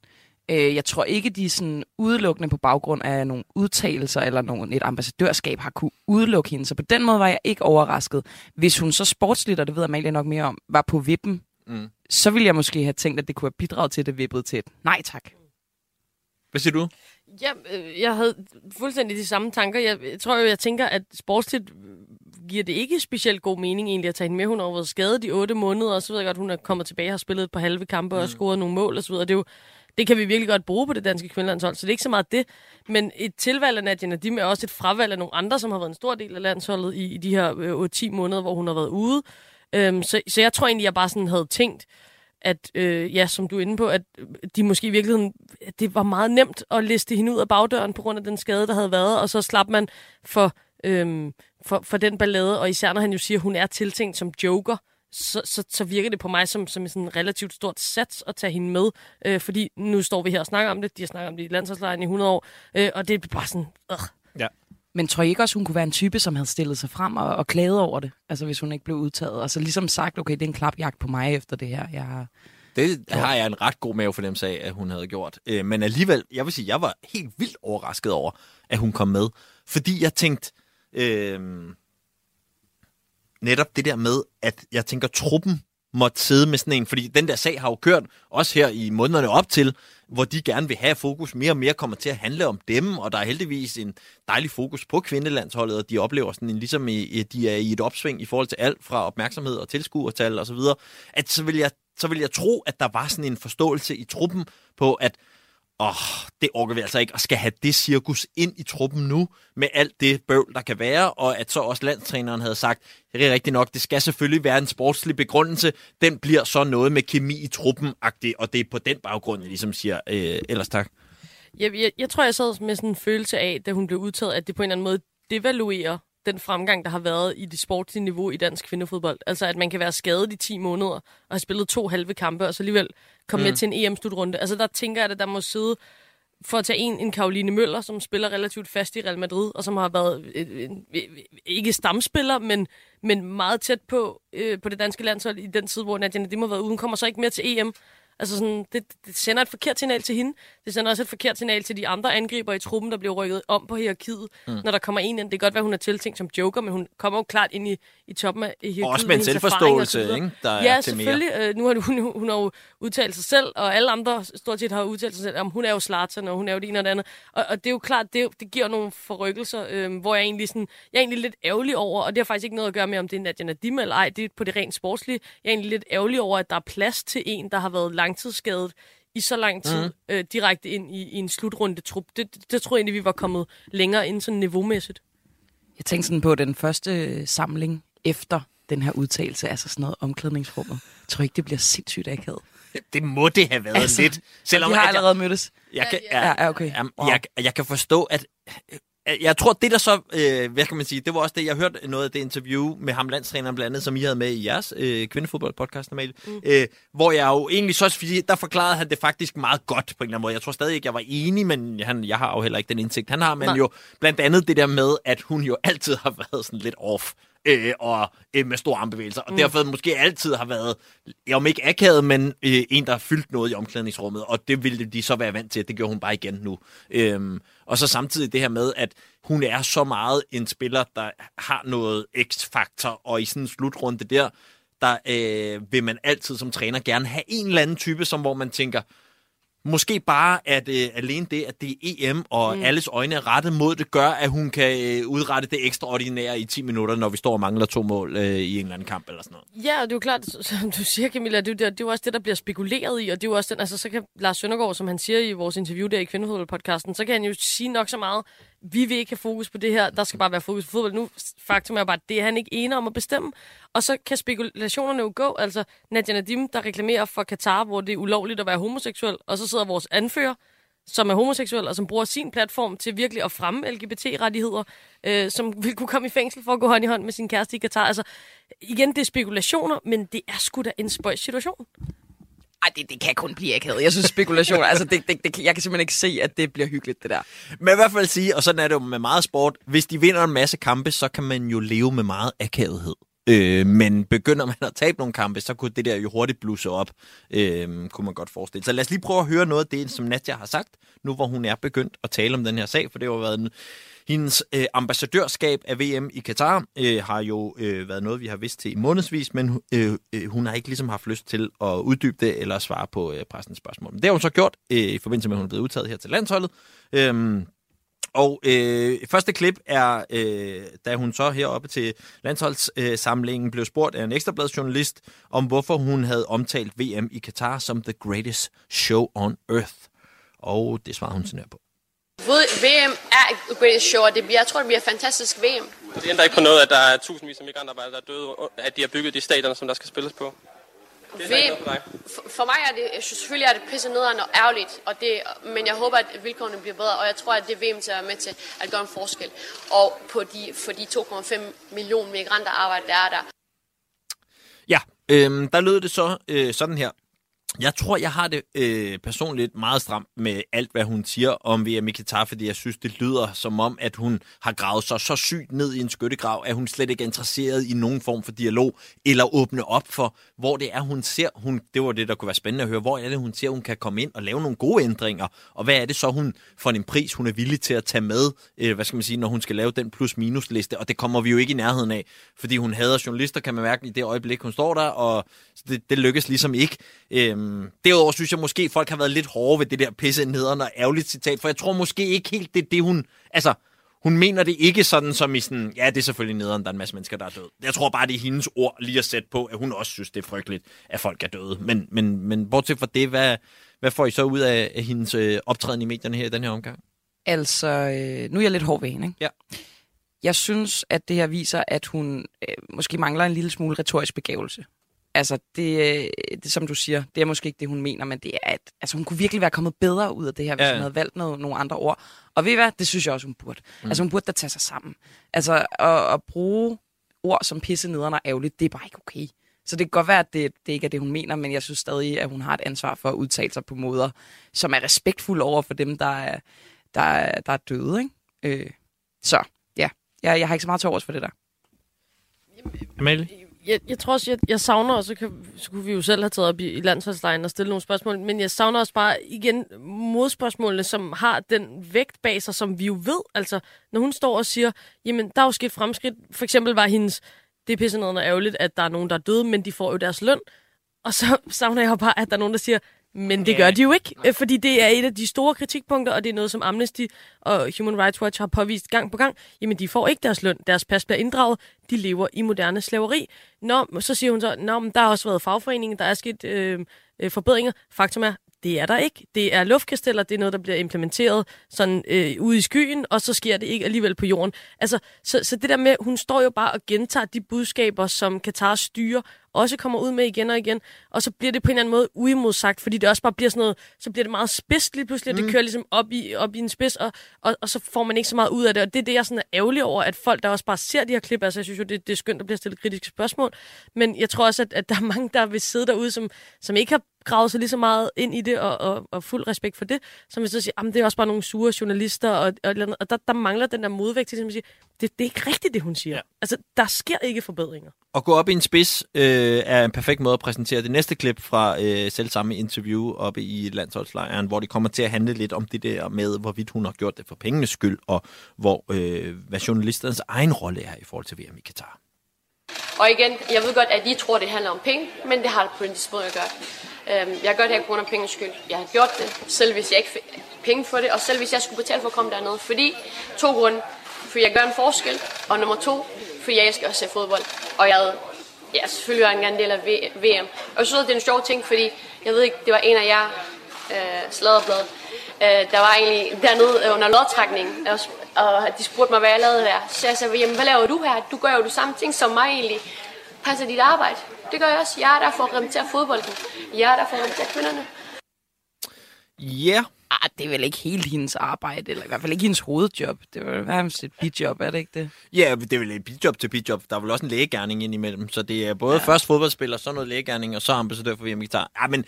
øh, jeg tror ikke, de sådan udelukkende på baggrund af nogle udtalelser eller nogle, et ambassadørskab har kunne udelukke hende. Så på den måde var jeg ikke overrasket. Hvis hun så sportsligt, og det ved Amalie nok mere om, var på vippen, mm. så ville jeg måske have tænkt, at det kunne have bidraget til, at det vippede til et nej tak. Hvad siger du? Ja, øh, jeg havde fuldstændig de samme tanker. Jeg, jeg tror jo, jeg tænker, at sportsligt giver det ikke specielt god mening egentlig at tage hende med. Hun har været skadet i otte måneder, og så ved jeg godt, hun er kommet tilbage og har spillet et par halve kampe mm. og scoret nogle mål og så videre. Det, er jo, det kan vi virkelig godt bruge på det danske kvindelandshold, så det er ikke så meget det. Men et tilvalg af Nadia Nadim er også et fravalg af nogle andre, som har været en stor del af landsholdet i, i de her øh, 10 måneder, hvor hun har været ude. Øhm, så, så jeg tror egentlig, jeg bare sådan havde tænkt, at, øh, ja, som du er inde på, at de måske i virkeligheden, det var meget nemt at liste hende ud af bagdøren på grund af den skade, der havde været, og så slap man for, øhm, for, for den ballade, og især når han jo siger, at hun er tiltænkt som joker, så, så, så virker det på mig som, som sådan en relativt stort sats at tage hende med, øh, fordi nu står vi her og snakker om det, de har snakket om det i landsholdslejren i 100 år, øh, og det er bare sådan, øh. Ja. Men tror I ikke også, hun kunne være en type, som havde stillet sig frem og, og klaget over det? Altså hvis hun ikke blev udtaget. Altså ligesom sagt, okay, det er en klapjagt på mig efter det her. Jeg har... Det har jeg en ret god mavefornemmelse af, at hun havde gjort. Øh, men alligevel, jeg vil sige, jeg var helt vildt overrasket over, at hun kom med. Fordi jeg tænkte, øh, netop det der med, at jeg tænker, truppen måtte sidde med sådan en, fordi den der sag har jo kørt, også her i månederne op til, hvor de gerne vil have fokus. Mere og mere kommer til at handle om dem, og der er heldigvis en dejlig fokus på kvindelandsholdet, og de oplever sådan en, ligesom i, de er i et opsving i forhold til alt fra opmærksomhed og tilskuertal og så videre, at så vil jeg så vil jeg tro, at der var sådan en forståelse i truppen på, at åh, det orker vi altså ikke, og skal have det cirkus ind i truppen nu, med alt det bøvl, der kan være, og at så også landstræneren havde sagt, det er rigtigt nok, det skal selvfølgelig være en sportslig begrundelse, den bliver så noget med kemi i truppen og det er på den baggrund, jeg ligesom siger, øh, ellers tak. Jeg, jeg, jeg tror, jeg sad med sådan en følelse af, da hun blev udtaget, at det på en eller anden måde devaluerer den fremgang, der har været i det sportslige niveau i dansk kvindefodbold. Altså, at man kan være skadet i 10 måneder og have spillet to halve kampe, og så alligevel komme mm. med til en EM-slutrunde. Altså, der tænker jeg, at der må sidde for at tage en, en Karoline Møller, som spiller relativt fast i Real Madrid, og som har været øh, en, ikke stamspiller, men, men meget tæt på, øh, på det danske landshold i den tid, hvor Nadia Nadim har været uden, kommer så ikke mere til EM. Altså sådan, det, det sender et forkert signal til hende. Det sender også et forkert signal til de andre angriber i truppen, der bliver rykket om på hierarkiet, mm. når der kommer en ind. Det kan godt være, hun er tiltænkt som joker, men hun kommer jo klart ind i, i toppen af hierarkiet. Også med en selvforståelse, ikke? Der er ja, selvfølgelig. Mere. Øh, nu har hun, hun har jo udtalt sig selv, og alle andre stort set har udtalt sig selv, om hun er jo Slatern, og hun er jo det ene og det andet. Og, og det er jo klart, det, det giver nogle forrykkelser, øh, hvor jeg egentlig sådan, jeg er egentlig lidt ærgerlig over, og det har faktisk ikke noget at gøre med, om det er Nadia Nadim eller ej, det er på det rent sportslige. Jeg er egentlig lidt ærgerlig over, at der er plads til en, der har været langtidsskadet i så lang tid mm. øh, direkte ind i, i en slutrunde trup. Det, det, det tror jeg egentlig, vi var kommet længere ind sådan niveaumæssigt. Jeg tænkte sådan på den første samling efter den her udtalelse, altså sådan noget omklædningsrummet. Jeg tror ikke, det bliver sindssygt akavet. Det må det have været Altså, lidt. Selvom de har at jeg- allerede mødtes. Jeg kan, Ja, ja, okay. Jamen, Wow. jeg, jeg kan forstå, at... Jeg tror, det der så, øh, hvad kan man sige, det var også det, jeg hørte noget af det interview med ham, landstræneren blandt andet, som I havde med i jeres øh, kvindefodboldpodcast normalt, mm. øh, hvor jeg jo egentlig så, fordi der forklarede han det faktisk meget godt på en eller anden måde. Jeg tror stadig ikke, jeg var enig, men han, jeg har jo heller ikke den indsigt, han har, men Nej. jo blandt andet det der med, at hun jo altid har været sådan lidt off. Øh, og øh, med store armbevægelser, og mm. derfor måske altid har været, om ikke akavet, men øh, en, der har fyldt noget i omklædningsrummet, og det ville de så være vant til, det gjorde hun bare igen nu. Øhm, og så samtidig det her med, at hun er så meget en spiller, der har noget x-faktor, og i sådan en slutrunde der, der øh, vil man altid som træner gerne have en eller anden type, som hvor man tænker, Måske bare, at øh, alene det, at det er EM, og mm. alles øjne er rettet mod det, gør, at hun kan øh, udrette det ekstraordinære i 10 minutter, når vi står og mangler to mål øh, i en eller anden kamp eller sådan noget. Ja, og det er jo klart, som du siger, Camilla, det er, jo, det, det er jo også det, der bliver spekuleret i, og det er jo også den, altså så kan Lars Søndergaard, som han siger i vores interview der i Kvindefodbold-podcasten, så kan han jo sige nok så meget, vi vil ikke have fokus på det her, der skal bare være fokus på fodbold. Nu, faktum er bare, at det er han ikke enig om at bestemme, og så kan spekulationerne jo gå, altså Nadia Nadim, der reklamerer for Katar, hvor det er ulovligt at være homoseksuel, og så sidder vores anfører, som er homoseksuel, og som bruger sin platform til virkelig at fremme LGBT-rettigheder, øh, som vil kunne komme i fængsel for at gå hånd i hånd med sin kæreste i Katar. Altså, igen, det er spekulationer, men det er sgu da en spøjs situation. Ej, det, det kan kun blive akavet. Jeg synes spekulation, altså det, det, det, jeg kan simpelthen ikke se, at det bliver hyggeligt, det der. Men i hvert fald sige, og sådan er det jo med meget sport, hvis de vinder en masse kampe, så kan man jo leve med meget akavethed. Øh, men begynder man at tabe nogle kampe, så kunne det der jo hurtigt blusse op, øh, kunne man godt forestille. Så lad os lige prøve at høre noget af det, som Nadja har sagt, nu hvor hun er begyndt at tale om den her sag, for det har jo været en, hendes øh, ambassadørskab af VM i Katar øh, har jo øh, været noget, vi har vidst til i månedsvis, men øh, øh, hun har ikke ligesom haft lyst til at uddybe det eller svare på øh, pressens spørgsmål. Men det har hun så gjort øh, i forbindelse med, at hun er blevet udtaget her til landsholdet. Øh, og øh, første klip er, øh, da hun så heroppe til landsholdssamlingen øh, blev spurgt af en ekstrabladsjournalist om, hvorfor hun havde omtalt VM i Katar som the greatest show on earth. Og det svarede hun sådan her på. VM er et greatest show, og det jeg tror, det bliver et fantastisk VM. Det ændrer ikke på noget, at der er tusindvis af migrantarbejdere, der er døde, at de har bygget de stadioner, som der skal spilles på. Noget for for, mig er det, jeg synes, selvfølgelig er det pisse nederen og ærgerligt, og det, men jeg håber, at vilkårene bliver bedre, og jeg tror, at det VM til at være med til at gøre en forskel. Og på de, for de 2,5 millioner migranter arbejde, der er der. Ja, øhm, der lød det så øh, sådan her. Jeg tror, jeg har det øh, personligt meget stramt med alt, hvad hun siger om VM i Qatar, fordi jeg synes, det lyder som om, at hun har gravet sig så sygt ned i en skyttegrav, at hun slet ikke er interesseret i nogen form for dialog, eller åbne op for, hvor det er, hun ser, hun, det var det, der kunne være spændende at høre, hvor er det, hun ser, hun kan komme ind og lave nogle gode ændringer, og hvad er det så, hun for en pris, hun er villig til at tage med, øh, hvad skal man sige, når hun skal lave den plus-minus-liste, og det kommer vi jo ikke i nærheden af, fordi hun hader journalister, kan man mærke i det øjeblik, hun står der, og det, det lykkes ligesom ikke. Øh, Øhm, derudover synes jeg måske, folk har været lidt hårde ved det der pisse nederen og ærgerligt citat, for jeg tror måske ikke helt, det er det, hun... Altså, hun mener det ikke sådan som i sådan, ja, det er selvfølgelig nederen, der er en masse mennesker, der er døde. Jeg tror bare, det er hendes ord lige at sætte på, at hun også synes, det er frygteligt, at folk er døde. Men, men, men bortset fra det, hvad, hvad får I så ud af, af hendes øh, optræden i medierne her i den her omgang? Altså, øh, nu er jeg lidt hård ved hende, ikke? Ja. Jeg synes, at det her viser, at hun øh, måske mangler en lille smule retorisk begævelse. Altså, det, øh, det, som du siger, det er måske ikke det, hun mener, men det er, at altså, hun kunne virkelig være kommet bedre ud af det her, hvis Ja, hun havde valgt noget, nogle andre ord. Og ved I hvad? Det synes jeg også, hun burde. Mm. Altså, hun burde da tage sig sammen. Altså, at, at bruge ord som pisse nederen og ærgerligt, det er bare ikke okay. Så det kan godt være, at det, det ikke er det, hun mener, men jeg synes stadig, at hun har et ansvar for at udtale sig på måder, som er respektfulde over for dem, der er, der er, der er døde. Ikke? Øh, så ja, jeg, jeg har ikke så meget til overs for det der. Amalie? Jeg, jeg tror også, jeg, jeg savner, og så, kan, så kunne vi jo selv have taget op i, i landsholdslejen og stillet nogle spørgsmål, men jeg savner også bare igen modspørgsmålene, som har den vægt bag sig, som vi jo ved. Altså, når hun står og siger, jamen, der er jo sket fremskridt. For eksempel var hendes, det er pisse noget og ærgerligt, at der er nogen, der er døde, men de får jo deres løn. Og så savner jeg bare, at der er nogen, der siger, men det gør de jo ikke, øh, fordi det er et af de store kritikpunkter, og det er noget, som Amnesty og Human Rights Watch har påvist gang på gang. Jamen, de får ikke deres løn, deres pas bliver inddraget, de lever i moderne slaveri. Nå, så siger hun så, Nå, men der har også været fagforeningen, der er sket øh, øh, forbedringer. Faktum er, Det er der ikke. Det er luftkasteller, det er noget, der bliver implementeret sådan øh, ude i skyen, og så sker det ikke alligevel på jorden. Altså, så, så det der med, hun står jo bare og gentager de budskaber, som Katar styrer, også kommer ud med igen og igen, og så bliver det på en eller anden måde uimodsagt, fordi det også bare bliver sådan noget, så bliver det meget spidst lige pludselig, mm. det kører ligesom op i, op i en spids, og, og, og, så får man ikke så meget ud af det, og det er det, jeg sådan er ærgerlig over, at folk, der også bare ser de her klip, altså jeg synes jo, det, det er skønt, at bliver stillet kritiske spørgsmål, men jeg tror også, at, at der er mange, der vil sidde derude, som, som ikke har gravet sig lige så meget ind i det, og, og, og fuld respekt for det, som vil så sige, at det er også bare nogle sure journalister, og, og, og der, der mangler den der modvægt til at sige, det, det er ikke rigtigt, det hun siger. Ja. Altså, der sker ikke forbedringer. At gå op i en spids øh, er en perfekt måde at præsentere det næste klip fra øh, selv samme interview oppe i landsholdslejren, hvor det kommer til at handle lidt om det der med, hvorvidt hun har gjort det for pengenes skyld, og hvor, øh, hvad journalisternes egen rolle er i forhold til VM i Katar. Og igen, jeg ved godt, at I tror, det handler om penge, men det har det på en måde at gøre. Øhm, jeg gør det her grund af pengens skyld. Jeg har gjort det, selv hvis jeg ikke fik penge for det, og selv hvis jeg skulle betale for at komme derned. Fordi to grunde. Fordi jeg gør en forskel, og nummer to, fordi jeg elsker at se fodbold. Og jeg ja, selvfølgelig var en del af VM. Og jeg synes, det er en sjov ting, fordi jeg ved ikke, det var en af jer, øh, sladderbladet, øh, der var egentlig dernede øh, under lodtrækningen, og de spurgte mig, hvad jeg lavede der. Så jeg sagde, jamen, hvad laver du her? Du gør jo det samme ting som mig egentlig. Passer dit arbejde. Det gør jeg også. Jeg er der for at repræsentere fodbolden. Jeg er der for at repræsentere kvinderne. Ja. Yeah. Ah, det er vel ikke helt hendes arbejde, eller i hvert fald ikke hendes hovedjob. Det er vel et bidjob, er det ikke det? Ja, det er vel et bidjob til bidjob. Der er vel også en lægegærning ind imellem. Så det er både ja. først fodboldspiller, så noget lægegærning, og så ambassadør for VM Guitar. Ja, men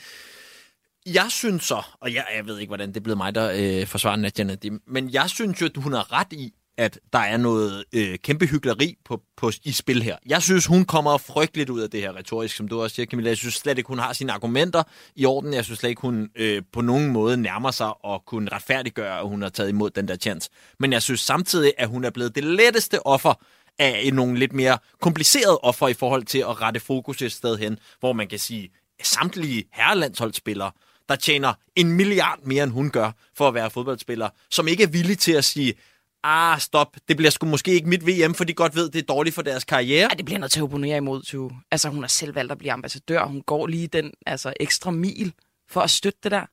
jeg synes så, og jeg, jeg ved ikke, hvordan det er blevet mig, der øh, forsvarer Nadia Nadim, men jeg synes jo, at hun har ret i, at der er noget øh, kæmpe hyggeleri på, på, i spil her. Jeg synes, hun kommer frygteligt ud af det her retorisk, som du også siger, Camilla. Jeg synes slet ikke, hun har sine argumenter i orden. Jeg synes slet ikke, hun øh, på nogen måde nærmer sig at kunne retfærdiggøre, at hun har taget imod den der chance. Men jeg synes samtidig, at hun er blevet det letteste offer af nogle lidt mere komplicerede offer i forhold til at rette fokus et sted hen, hvor man kan sige, at samtlige herrelandsholdsspillere der tjener en milliard mere, end hun gør for at være fodboldspiller, som ikke er villig til at sige, ah, stop, det bliver sgu måske ikke mit VM, for de godt ved, det er dårligt for deres karriere. Ja, det bliver noget til at opponere imod, Tue. Altså, hun har selv valgt at blive ambassadør. Hun går lige den altså, ekstra mil for at støtte det der.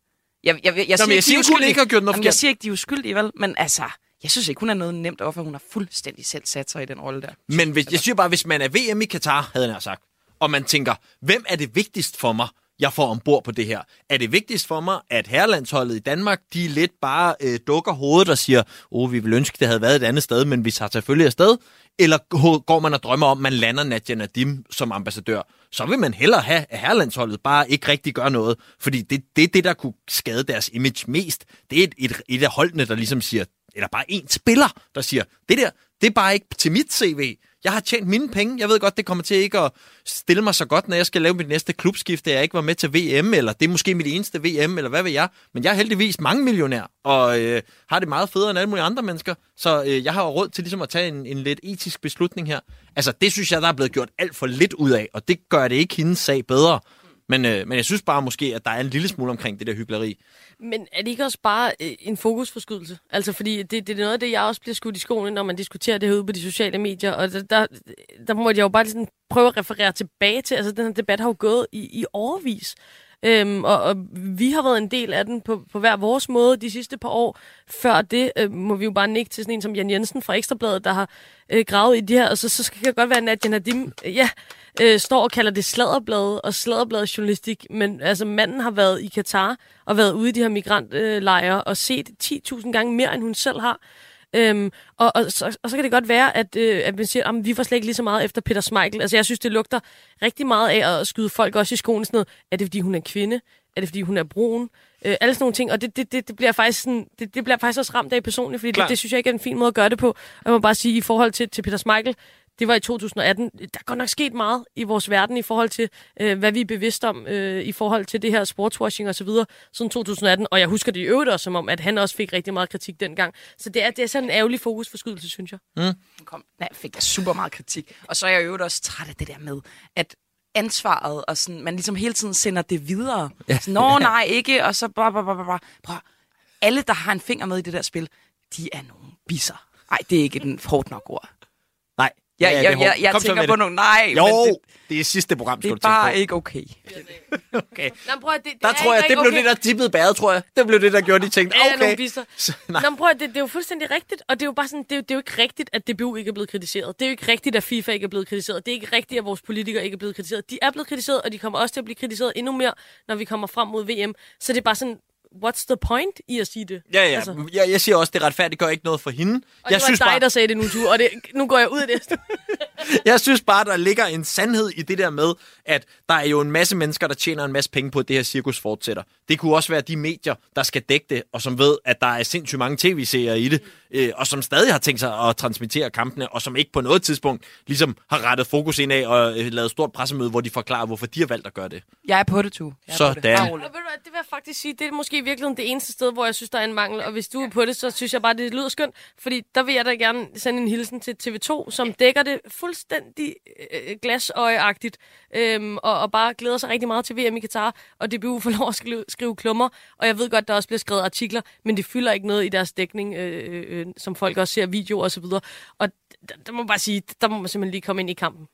Jeg, jeg, jeg, jeg, Nå, siger, jeg siger ikke, hun ikke har gjort noget Jamen, Jeg siger ikke, de er uskyldige, vel? Men altså, jeg synes ikke, hun er noget nemt offer. Hun har fuldstændig selv sat sig i den rolle der. Men hvis, jeg siger bare, hvis man er VM i Katar, havde jeg sagt, og man tænker, hvem er det vigtigst for mig? Jeg får ombord på det her. Er det vigtigst for mig, at herrelandsholdet i Danmark, de lidt bare øh, dukker hovedet og siger, åh, oh, vi vil ønske, det havde været et andet sted, men vi tager selvfølgelig afsted? Eller går man og drømmer om, at man lander Nadia Nadim som ambassadør? Så vil man hellere have, at herrelandsholdet bare ikke rigtig gør noget, fordi det, det er det, der kunne skade deres image mest. Det er et, et, et af holdene, der ligesom siger, eller bare en spiller, der siger, det der, det er bare ikke til mit CV. Jeg har tjent mine penge. Jeg ved godt, det kommer til ikke at stille mig så godt, når jeg skal lave mit næste klubskifte, jeg ikke var med til VM, eller det er måske mit eneste VM, eller hvad ved jeg. Men jeg er heldigvis mange millionær, og øh, har det meget federe end alle mulige andre mennesker. Så øh, jeg har råd til ligesom at tage en, en lidt etisk beslutning her. Altså, det synes jeg, der er blevet gjort alt for lidt ud af, og det gør det ikke hendes sag bedre. Men, øh, men jeg synes bare måske, at der er en lille smule omkring det der hyggeleri. Men er det ikke også bare øh, en fokusforskydelse? Altså, fordi det, det er noget af det, jeg også bliver skudt i skoene, når man diskuterer det herude på de sociale medier. Og der, der, der må jeg jo bare sådan prøve at referere tilbage til. Altså, den her debat har jo gået i, i overvis. Øhm, og, og vi har været en del af den på, på hver vores måde de sidste par år. Før det øh, må vi jo bare nikke til sådan en som Jan Jensen fra Ekstrabladet, der har øh, gravet i det her. Og så, så skal det godt være, at Jan Nadim øh, ja, øh, står og kalder det sladderblad og sladderbladjournalistik. Men altså, manden har været i Katar og været ude i de her migrantlejre øh, og set 10.000 gange mere, end hun selv har. Øhm, og, og, så, og så kan det godt være, at, øh, at man siger, at vi får slet ikke lige så meget efter Peter Smeichel. Altså jeg synes, det lugter rigtig meget af at skyde folk også i skoen. Sådan noget. Er det, fordi hun er kvinde? Er det, fordi hun er brun? Øh, alle sådan nogle ting. Og det, det, det, det, bliver faktisk sådan, det, det bliver faktisk også ramt af personligt, fordi det, det, synes jeg ikke er en fin måde at gøre det på. Og jeg må bare sige, i forhold til, til Peter Smeichel, det var i 2018. Der er godt nok sket meget i vores verden i forhold til, øh, hvad vi er bevidst om øh, i forhold til det her sportswashing og så videre, siden 2018. Og jeg husker det i øvrigt også som om, at han også fik rigtig meget kritik dengang. Så det er, det er sådan en ærgerlig fokusforskydelse, synes jeg. Mm. Kom, nej, fik jeg super meget kritik. Og så er jeg i øvrigt også træt af det der med, at ansvaret, og sådan, man ligesom hele tiden sender det videre. Ja. Nå, nej, ikke, og så bla, bla, bla, bla. Prøv, alle, der har en finger med i det der spil, de er nogle bisser. Nej, det er ikke den hårdt nok ord. Ja, Ja, ja, det ja, er jeg, jeg tænker på det. nogle... Nej, Jo, men det, det er sidste program, det skal er du tænke bare ikke okay. Okay. Nå, men prøv det, det Der er tror jeg, det blev okay. det, der tippede bæret, tror jeg. Det blev det, der gjorde, de tænkte, Ja, okay. bisser. Så, Nå, nej. men prøv det, det er jo fuldstændig rigtigt, og det er jo bare sådan, det er, det er jo ikke rigtigt, at DBU ikke er blevet kritiseret. Det er jo ikke rigtigt, at FIFA ikke er blevet kritiseret. Det er ikke rigtigt, at vores politikere ikke er blevet kritiseret. De er blevet kritiseret, og de kommer også til at blive kritiseret endnu mere, når vi kommer frem mod VM. Så det er bare sådan, what's the point i at sige det? Ja, ja. Altså, Jeg, jeg siger også, det retfærdigt gør ikke noget for hende. og Jeg det var synes, dig, bare, der sagde det nu, du, og det, nu går jeg ud af det. jeg synes bare, der ligger en sandhed i det der med, at der er jo en masse mennesker, der tjener en masse penge på, at det her cirkus fortsætter. Det kunne også være de medier, der skal dække det, og som ved, at der er sindssygt mange tv-serier i det, øh, og som stadig har tænkt sig at transmittere kampene, og som ikke på noget tidspunkt ligesom har rettet fokus ind af og øh, lavet et stort pressemøde, hvor de forklarer, hvorfor de har valgt at gøre det. Jeg er på det, tu. Er på det. Hvad, det vil jeg faktisk sige, det er måske i virkeligheden det eneste sted, hvor jeg synes, der er en mangel. Og hvis du er på det, så synes jeg bare, det lyder skønt. Fordi der vil jeg da gerne sende en hilsen til TV2, som dækker det fuldstændig øh, glasøjeagtigt. Øhm, og, og bare glæder sig rigtig meget til VM i Katar. Og DBU får lov at skrive, skrive klummer. Og jeg ved godt, der også bliver skrevet artikler, men det fylder ikke noget i deres dækning, øh, øh, som folk også ser videoer og så videre. Og der, der må man bare sige, der må man simpelthen lige komme ind i kampen.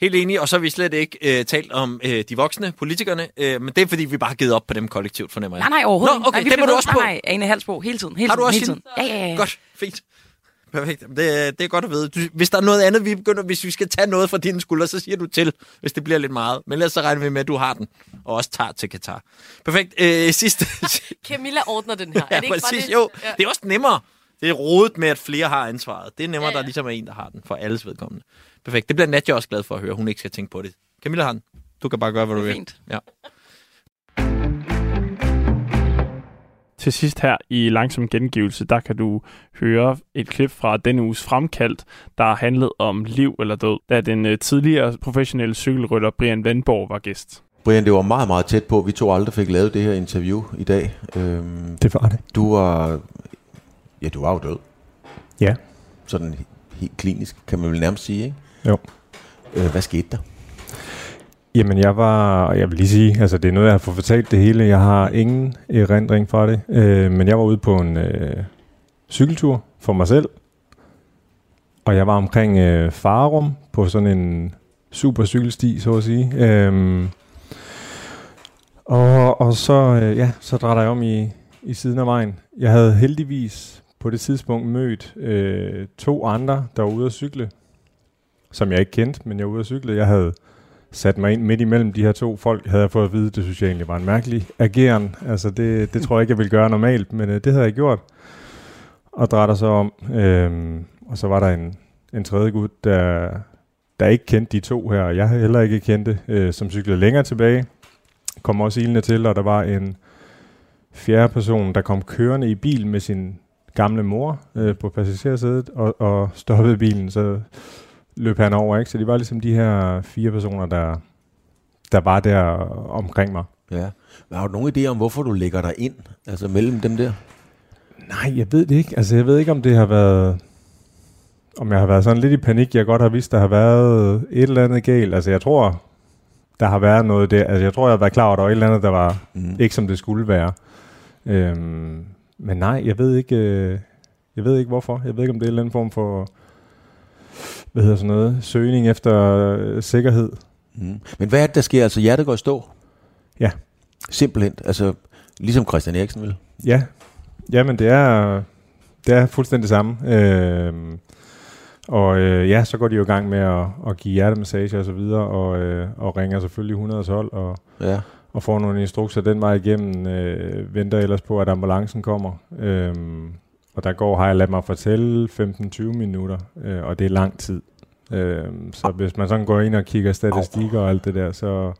Helt enig, og så har vi slet ikke øh, talt om øh, de voksne politikerne, øh, men det er fordi, vi bare har givet op på dem kollektivt, fornemmer jeg. Nej, nej, overhovedet Nå, okay, nej, vi det må bliver du også på. Nej, nej, Ane Halsbo, hele tiden. Hele Har du tiden, også hele tiden. Ja, ja, ja. Godt, fint. Perfekt. Det, det er godt at vide. Du, hvis der er noget andet, vi begynder, hvis vi skal tage noget fra dine skuldre, så siger du til, hvis det bliver lidt meget. Men ellers så regner vi med, at du har den, og også tager til Katar. Perfekt. Øh, sidste. Camilla ordner den her. ja, er det ikke præcis. bare det? Jo, Ja. det er også nemmere. Det er rodet med, at flere har ansvaret. Det er nemmere, Ja, ja. der ligesom er en, der har den, for alles vedkommende. Perfekt. Det bliver Nadja også glad for at høre. Hun ikke skal tænke på det. Camilla har den. Du kan bare gøre, hvad du vil. Ja. Til sidst her i langsom gengivelse, der kan du høre et klip fra denne uges fremkaldt, der har handlet om liv eller død, da den øh, tidligere professionelle cykelrytter Brian Vandborg var gæst. Brian, det var meget, meget tæt på. Vi to aldrig fik lavet det her interview i dag. Øhm, Det var det. du var... Ja, du var jo død. Ja. Sådan he- helt klinisk, kan man vel nærmest sige, ikke? Jo. Øh, hvad skete der? Jamen, jeg var, jeg vil lige sige, altså det er noget, jeg har fået fortalt det hele. Jeg har ingen erindring fra det, øh, men jeg var ude på en øh, cykeltur for mig selv, og jeg var omkring øh, Farum på sådan en super cykelsti, så at sige. Øhm, og, og så, øh, ja, så drætter jeg om i, i siden af vejen. Jeg havde heldigvis på det tidspunkt mødt øh, to andre, der var ude at cykle, som jeg ikke kendte, men jeg var ude at cykle. Jeg havde sat mig ind midt imellem de her to folk, havde jeg fået at vide, det synes jeg egentlig var en mærkelig ageren. Altså det, det tror jeg ikke, jeg ville gøre normalt, men øh, det havde jeg gjort. Og drætter så om. Øh, og så var der en, en tredje gut, der, der ikke kendte de to her, og jeg heller ikke kendte, øh, som cyklede længere tilbage. Kom også ilende til, og der var en fjerde person, der kom kørende i bil med sin gamle mor øh, på passagersædet og, og stoppede bilen, så løb han over, ikke? Så det var ligesom de her fire personer, der, der var der omkring mig. Ja. Men har du nogen idé om, hvorfor du lægger dig ind? Altså mellem dem der? Nej, jeg ved det ikke. Altså, jeg ved ikke, om det har været... Om jeg har været sådan lidt i panik. Jeg godt har vidst, der har været et eller andet galt. Altså, jeg tror, der har været noget der. Altså, jeg tror, jeg har været klar over, at der var et eller andet, der var Mm. ikke, som det skulle være. Øhm, men nej, jeg ved ikke... Øh, jeg ved ikke, hvorfor. Jeg ved ikke, om det er en eller anden form for... Hvad hedder sådan noget? Søgning efter øh, sikkerhed. Mm. Men hvad er det, der sker? Altså hjertet går i stå? Ja. Simpelthen. Altså ligesom Christian Eriksen vil. Ja, jamen det er, det er fuldstændig det samme. Øhm, og øh, ja, så går de jo i gang med at, at give hjertemassage og så videre, og, øh, og ringer selvfølgelig 112 og, Ja. Og får nogle instrukser den vej igennem. Øh, venter ellers på, at ambulancen kommer. Øhm, og der går, har jeg ladet mig fortælle, 15-20 minutter, øh, og det er lang tid. Øhm, så hvis man sådan går ind og kigger statistikker og alt det der, så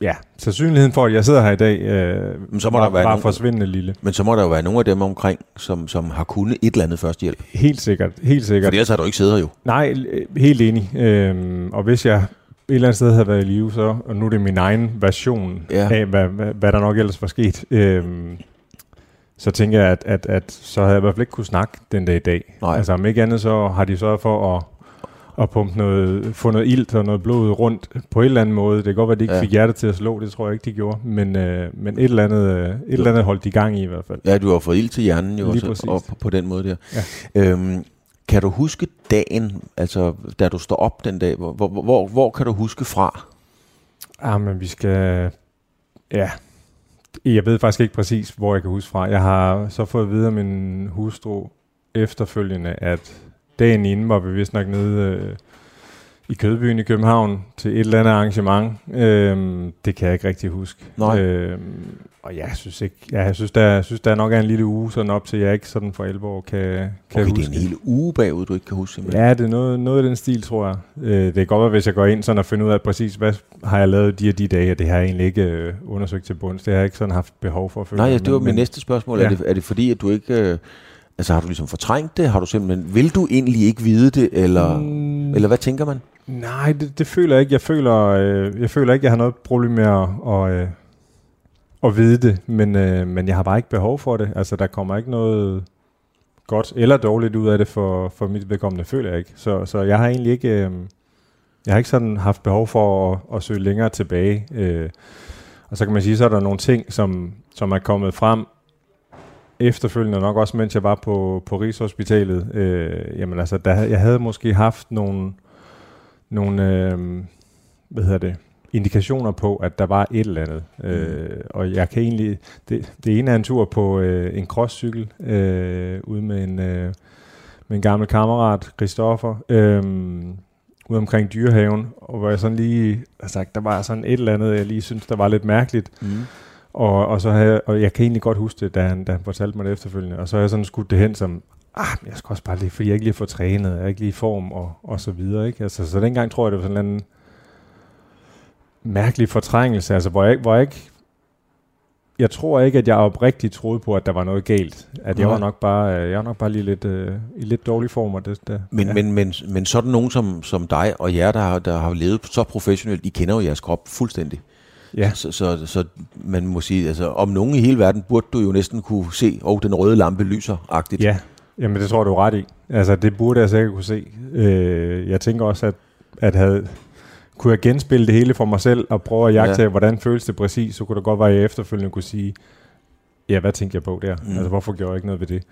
ja, sandsynligheden for, at jeg sidder her i dag, øh, Men så må var, der være var nogen- forsvindende lille. Men så må der jo være nogle af dem omkring, som, som har kunnet et eller andet førstehjælp. Helt sikkert, helt sikkert. For ellers har du ikke siddet her jo. Nej, øh, helt enig. Øhm, og hvis jeg et eller andet sted havde været i live, så, og nu er det min egen version Ja. af, hvad, hvad, hvad der nok ellers var sket, øhm, så tænker jeg, at, at, at så havde jeg i hvert fald ikke kunne snakke den dag i dag. Nej. Altså om ikke andet, så har de sørget for at, at pumpe noget, få noget ilt og noget blod rundt på en eller anden måde. Det kan godt være, at de ikke Ja. fik hjertet til at slå, det tror jeg ikke, de gjorde. Men, øh, men et, eller andet, øh, et eller andet holdt de gang i i hvert fald. Ja, du har fået ild til hjernen jo Lige også, præcis. og på, på den måde der. Ja. Øhm, kan du huske dagen, altså da du står op den dag? Hvor, hvor, hvor, hvor kan du huske fra? Ah, Jamen, vi skal... Ja, jeg ved faktisk ikke præcis, hvor jeg kan huske fra. Jeg har så fået at vide af min hustru efterfølgende, at dagen inden var vi vist nok nede øh, i Kødbyen i København til et eller andet arrangement. Øhm, det kan jeg ikke rigtig huske. Nej. Øhm, og jeg synes ikke, ja, jeg synes, der, jeg synes, der nok er en lille uge sådan op til, jeg ikke sådan for alvor kan, kan Okay, huske. det er en hel uge bagud, du ikke kan huske simpelthen. Ja, det er noget, noget af den stil, tror jeg. Øh, det kan godt være, hvis jeg går ind sådan og finder ud af præcis, hvad har jeg lavet de og de dage, og det har jeg egentlig ikke øh, undersøgt til bunds. Det har jeg ikke sådan haft behov for at følge. Nej, ja, det var men- mit næste spørgsmål. Ja. Er, det, er det fordi, at du ikke... Øh, altså har du ligesom fortrængt det? Har du simpelthen... Vil du egentlig ikke vide det? Eller, Mm. eller hvad tænker man? Nej, det, det føler jeg ikke. Jeg føler, øh, jeg føler ikke, jeg har noget problem med at, og, øh, at vide det, men, øh, men jeg har bare ikke behov for det. Altså, der kommer ikke noget godt eller dårligt ud af det for, for mit vedkommende, føler jeg ikke. Så, så jeg har egentlig ikke, øh, jeg har ikke sådan haft behov for at, at søge længere tilbage. Øh, og så kan man sige, så er der nogle ting, som, som er kommet frem efterfølgende, nok også mens jeg var på, på Rigshospitalet. Øh, jamen altså, der, jeg havde måske haft nogle nogle øh, hvad hedder det, indikationer på, at der var et eller andet. Mm. Øh, og jeg kan egentlig... Det, det ene er en tur på øh, en crosscykel øh, ude med en, øh, med en gammel kammerat, Christoffer, øh, ude omkring dyrehaven, og hvor jeg sådan lige... har sagt, der var sådan et eller andet, jeg lige synes, der var lidt mærkeligt. Mm. Og, og, så havde, jeg- og jeg kan egentlig godt huske det, da han, da han fortalte mig det efterfølgende. Og så har jeg sådan skudt det hen som, ah, jeg skal også bare lige, fordi jeg ikke lige får trænet, jeg er ikke lige i form, og, og så videre. Ikke? Altså, så dengang tror jeg, det var sådan en anden mærkelig fortrængelse, altså, hvor jeg, hvor jeg ikke, jeg tror ikke, at jeg oprigtigt troede på, at der var noget galt. At jeg var nok bare, jeg var nok bare lige lidt, øh, i lidt dårlig form. Og det, det, Men, ja. men, men, men sådan nogen som, som dig og jer, der har, der har levet så professionelt, I kender jo jeres krop fuldstændig. Ja. Så, så, så man må sige, altså om nogen i hele verden, burde du jo næsten kunne se, og oh, den røde lampe lyser-agtigt. Ja, jamen det tror du er ret i. Altså det burde jeg sikkert kunne se. Øh, jeg tænker også, at, at havde, kunne jeg genspille det hele for mig selv, og prøve at jagte, Ja. hvordan føles det præcis, så kunne det godt være, at jeg efterfølgende kunne sige, ja, hvad tænkte jeg på der? Mm. Altså hvorfor gjorde jeg ikke noget ved det?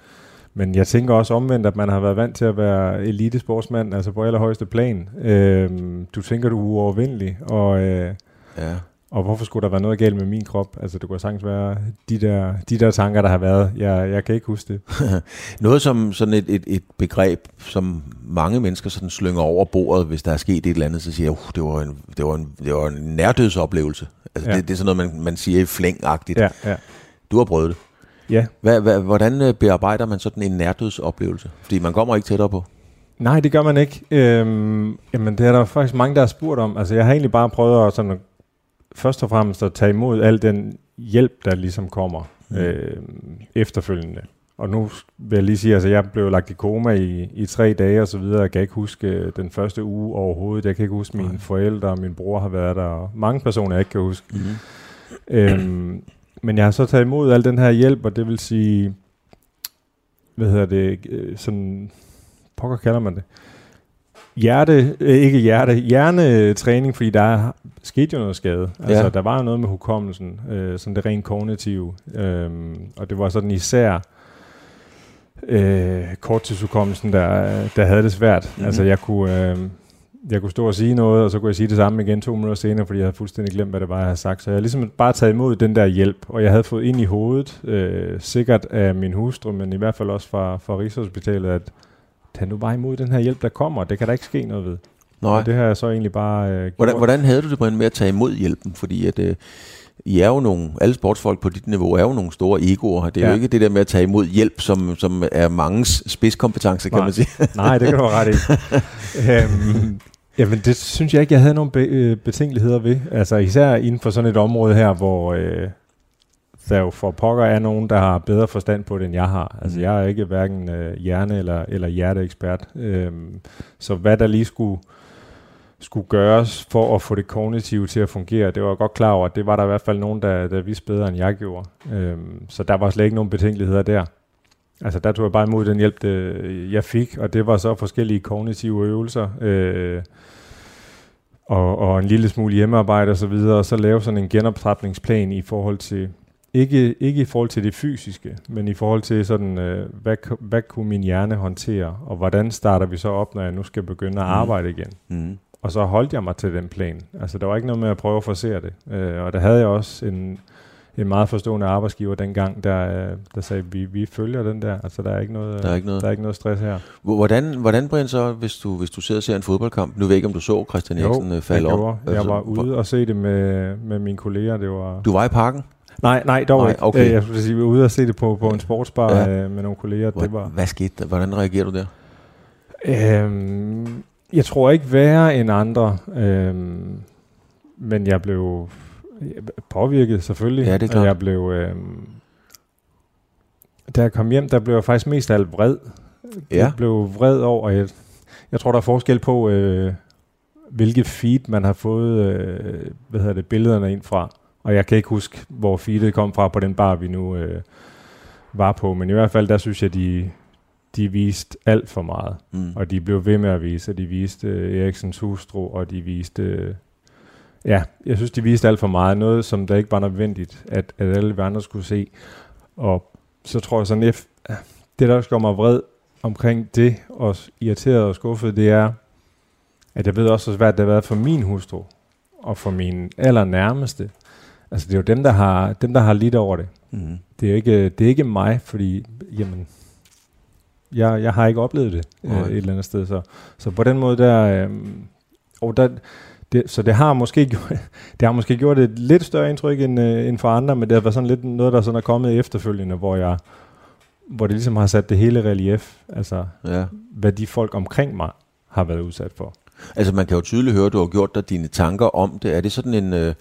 Men jeg tænker også omvendt, at man har været vant til at være elitesportsmand, altså på allerhøjeste plan. Øh, du tænker, du er uovervindelig, og... Øh, Ja. Og hvorfor skulle der være noget galt med min krop? Altså, det kunne sagtens være de der, de der tanker, der har været. Jeg, jeg kan ikke huske det. Noget som sådan et, et, et begreb, som mange mennesker sådan slynger over bordet, hvis der er sket et eller andet, så siger jeg, uh, det, var en, det, var en, det var en nærdødsoplevelse. Altså, Ja. det, det er sådan noget, man, man siger i flængagtigt. Ja, ja. Du har prøvet det. Ja. Hvad, hvad, hvordan øh, bearbejder man sådan en nærdødsoplevelse? Fordi man kommer ikke tættere på. Nej, det gør man ikke. Øhm, jamen, det er der faktisk mange, der har spurgt om. Altså, jeg har egentlig bare prøvet at, sådan, først og fremmest at tage imod al den hjælp, der ligesom kommer Mm. øhm, efterfølgende. Og nu vil jeg lige sige, altså jeg blev lagt i koma i, i tre dage og så videre. Jeg kan ikke huske øh, den første uge overhovedet. Jeg kan ikke huske, mine forældre og min bror har været der. Og mange personer, jeg ikke kan huske. Mm. Øhm, men jeg har så taget imod al den her hjælp, og det vil sige, hvad hedder det, øh, sådan, pokker kalder man det, hjerte, øh, ikke hjerte, hjernetræning, fordi der er, skete jo noget skade. Altså, Ja. der var jo noget med hukommelsen, øh, sådan det rent kognitive, øh, og det var sådan især øh, korttidshukommelsen, der, der havde det svært. Mhm. Mm-hmm. Altså, jeg kunne, øh, jeg kunne stå og sige noget, og så kunne jeg sige det samme igen to minutter senere, fordi jeg havde fuldstændig glemt, hvad det var, jeg havde sagt. Så jeg har ligesom bare taget imod den der hjælp, og jeg havde fået ind i hovedet, øh, sikkert af min hustru, men i hvert fald også fra, fra Rigshospitalet, at tag nu bare imod den her hjælp, der kommer. Det kan der ikke ske noget ved. Nej. Og det har jeg så egentlig bare øh, gjort. Hvordan, hvordan havde du det, Brian, med at tage imod hjælpen? Fordi at, øh, I er jo nogle, alle sportsfolk på dit niveau er jo nogle store egoer. Det er ja. Jo ikke det der med at tage imod hjælp, som, som er mangens spidskompetence, kan Nej. man sige. Nej, det kan du have ret i. øhm, jamen, det synes jeg ikke, jeg havde nogen be- øh, betænkeligheder ved. Altså især inden for sådan et område her, hvor øh, der jo for pokker er nogen, der har bedre forstand på det, end jeg har. Altså Mm. jeg er ikke hverken øh, hjerne- eller, eller hjerteekspert. Øhm, så hvad der lige skulle skulle gøres for at få det kognitive til at fungere. Det var jeg godt klar over, at det var der i hvert fald nogen, der, der vidste bedre, end jeg gjorde. Øhm, så der var slet ikke nogen betænkeligheder der. Altså der tog jeg bare imod den hjælp, det, jeg fik, og det var så forskellige kognitive øvelser, øh, og, og en lille smule hjemmearbejde og så videre, og så lave sådan en genoptrapningsplan i forhold til, ikke, ikke i forhold til det fysiske, men i forhold til sådan, øh, hvad, hvad kunne min hjerne håndtere, og hvordan starter vi så op, når jeg nu skal begynde at Mm. arbejde igen. Mm. Og så holdt jeg mig til den plan. Altså, der var ikke noget med at prøve at forsere det. Øh, og der havde jeg også en, en meget forstående arbejdsgiver dengang, der, øh, der sagde, vi, vi følger den der. Altså, der er ikke noget, Der er ikke noget. Der er ikke noget stress her. Hvor- Hvordan, hvordan Brian, så, hvis du, hvis du sidder og ser en fodboldkamp, nu ved jeg ikke, om du så Christian Eriksen øh, falde jeg gjorde. Jeg var ude og se det med, med mine kolleger. Det var... Du var i parken? Nej, nej, dog Nej, ikke. okay. Øh, Jeg skulle sige, vi var ude og se det på, på en sportsbar Ja. ja. med nogle kolleger. Hvor, Det var, Hvad skete der? Hvordan reagerer du der? Øhm, jeg tror ikke værre end andre, øhm, men jeg blev påvirket selvfølgelig. Ja, det er Og klart. Jeg blev, øhm, da jeg kom hjem, der blev jeg faktisk mest af alt vred. Ja. Jeg blev vred over, jeg, jeg tror, der er forskel på, øh, hvilke feed man har fået øh, hvad hedder det, billederne ind fra. Og jeg kan ikke huske, hvor feedet kom fra på den bar, vi nu øh, var på. Men i hvert fald, der synes jeg, de, de viste alt for meget. Mm. Og de blev ved med at vise. De viste øh, Eriksens hustru, og de viste... Øh, ja, jeg synes, de viste alt for meget. Noget, som der ikke var nødvendigt, at, at alle vi andre skulle se. Og så tror jeg sådan, at det, der også gør mig vred omkring det, og irriteret og skuffet, det er, at jeg ved også, hvor svært det har været for min hustru, og for min allernærmeste. Altså, det er jo dem, der har, dem, der har lidt over det. Mm. Det er ikke, det er ikke mig, fordi, jamen, jeg, jeg har ikke oplevet det øh, et eller andet sted. Så, så på den måde der, øh, og der det, så det har måske gjort, det har måske gjort et lidt større indtryk end, øh, end for andre, men det har været sådan lidt noget, der sådan er kommet efterfølgende, hvor jeg hvor det ligesom har sat det hele relief, altså Ja. hvad de folk omkring mig har været udsat for. Altså man kan jo tydeligt høre, at du har gjort dig dine tanker om det. Er det sådan en, øh,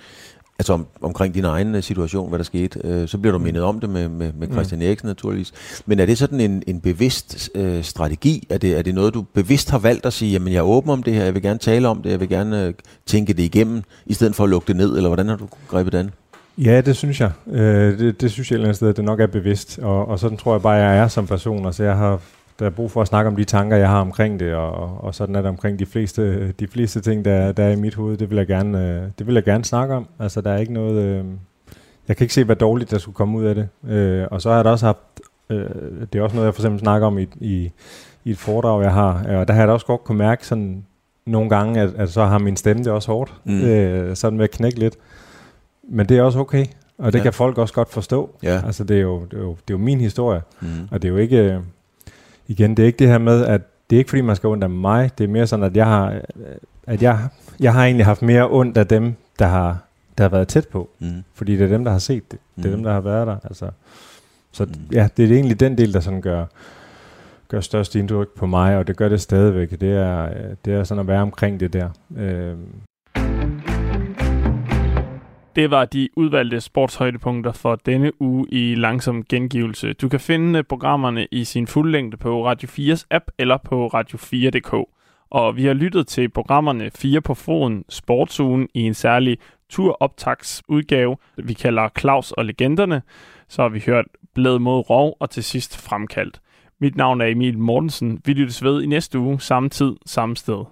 altså om, omkring din egen øh, situation, hvad der skete, øh, så bliver du mindet om det med, med, med Mm. Christian Eriksen naturligvis. Men er det sådan en, en bevidst øh, strategi? Er det, er det noget, du bevidst har valgt at sige, jamen jeg er åben om det her, jeg vil gerne tale om det, jeg vil gerne øh, tænke det igennem, i stedet for at lukke det ned, eller hvordan har du grebet det an? Ja, det synes jeg. Øh, det, det synes jeg et eller andet sted, at det nok er bevidst. Og, og sådan tror jeg bare, jeg er som person. Altså, jeg har der er brug for at snakke om de tanker, jeg har omkring det, og, og sådan er det omkring de fleste, de fleste ting, der, er- der er i mit hoved. Det vil jeg gerne, øh, det vil jeg gerne snakke om. Altså, der er ikke noget... Øh, jeg kan ikke se, hvad dårligt der skulle komme ud af det. Øh, og så har jeg da også haft... Øh, det er også noget, jeg for eksempel snakker om i, i, i et foredrag, jeg har. Øh, Og der har jeg da også godt kunne mærke sådan nogle gange, at, at så har min stemme det også hårdt. Mm. Øh, sådan med at knække lidt. Men det er også okay. Og det Ja. ja. kan folk også godt forstå. Ja. Altså, det er, jo, det, er jo, det er jo min historie. Mm. Og det er jo ikke... Igen, det er ikke det her med, at det er ikke fordi, man skal ondt af mig. Det er mere sådan, at jeg har, øh, at jeg, jeg har egentlig haft mere ondt af dem, der har, der har været tæt på. Mm. Fordi det er dem, der har set det. Det er Mm. dem, der har været der. Altså. Så ja, det er egentlig den del, der sådan gør, gør størst indtryk på mig, og det gør det stadigvæk. Det er, øh, det er sådan at være omkring det der. Øh, det var de udvalgte sportshøjdepunkter for denne uge i langsom gengivelse. Du kan finde programmerne i sin fuldlængde på Radio 4's app eller på radio4.dk. Og vi har lyttet til programmerne 4 på foden Sportsugen i en særlig turoptagsudgave, vi kalder Claus og Legenderne. Så har vi hørt Blæd mod Rov og til sidst Fremkaldt. Mit navn er Emil Mortensen. Vi lyttes ved i næste uge, samme tid, samme sted.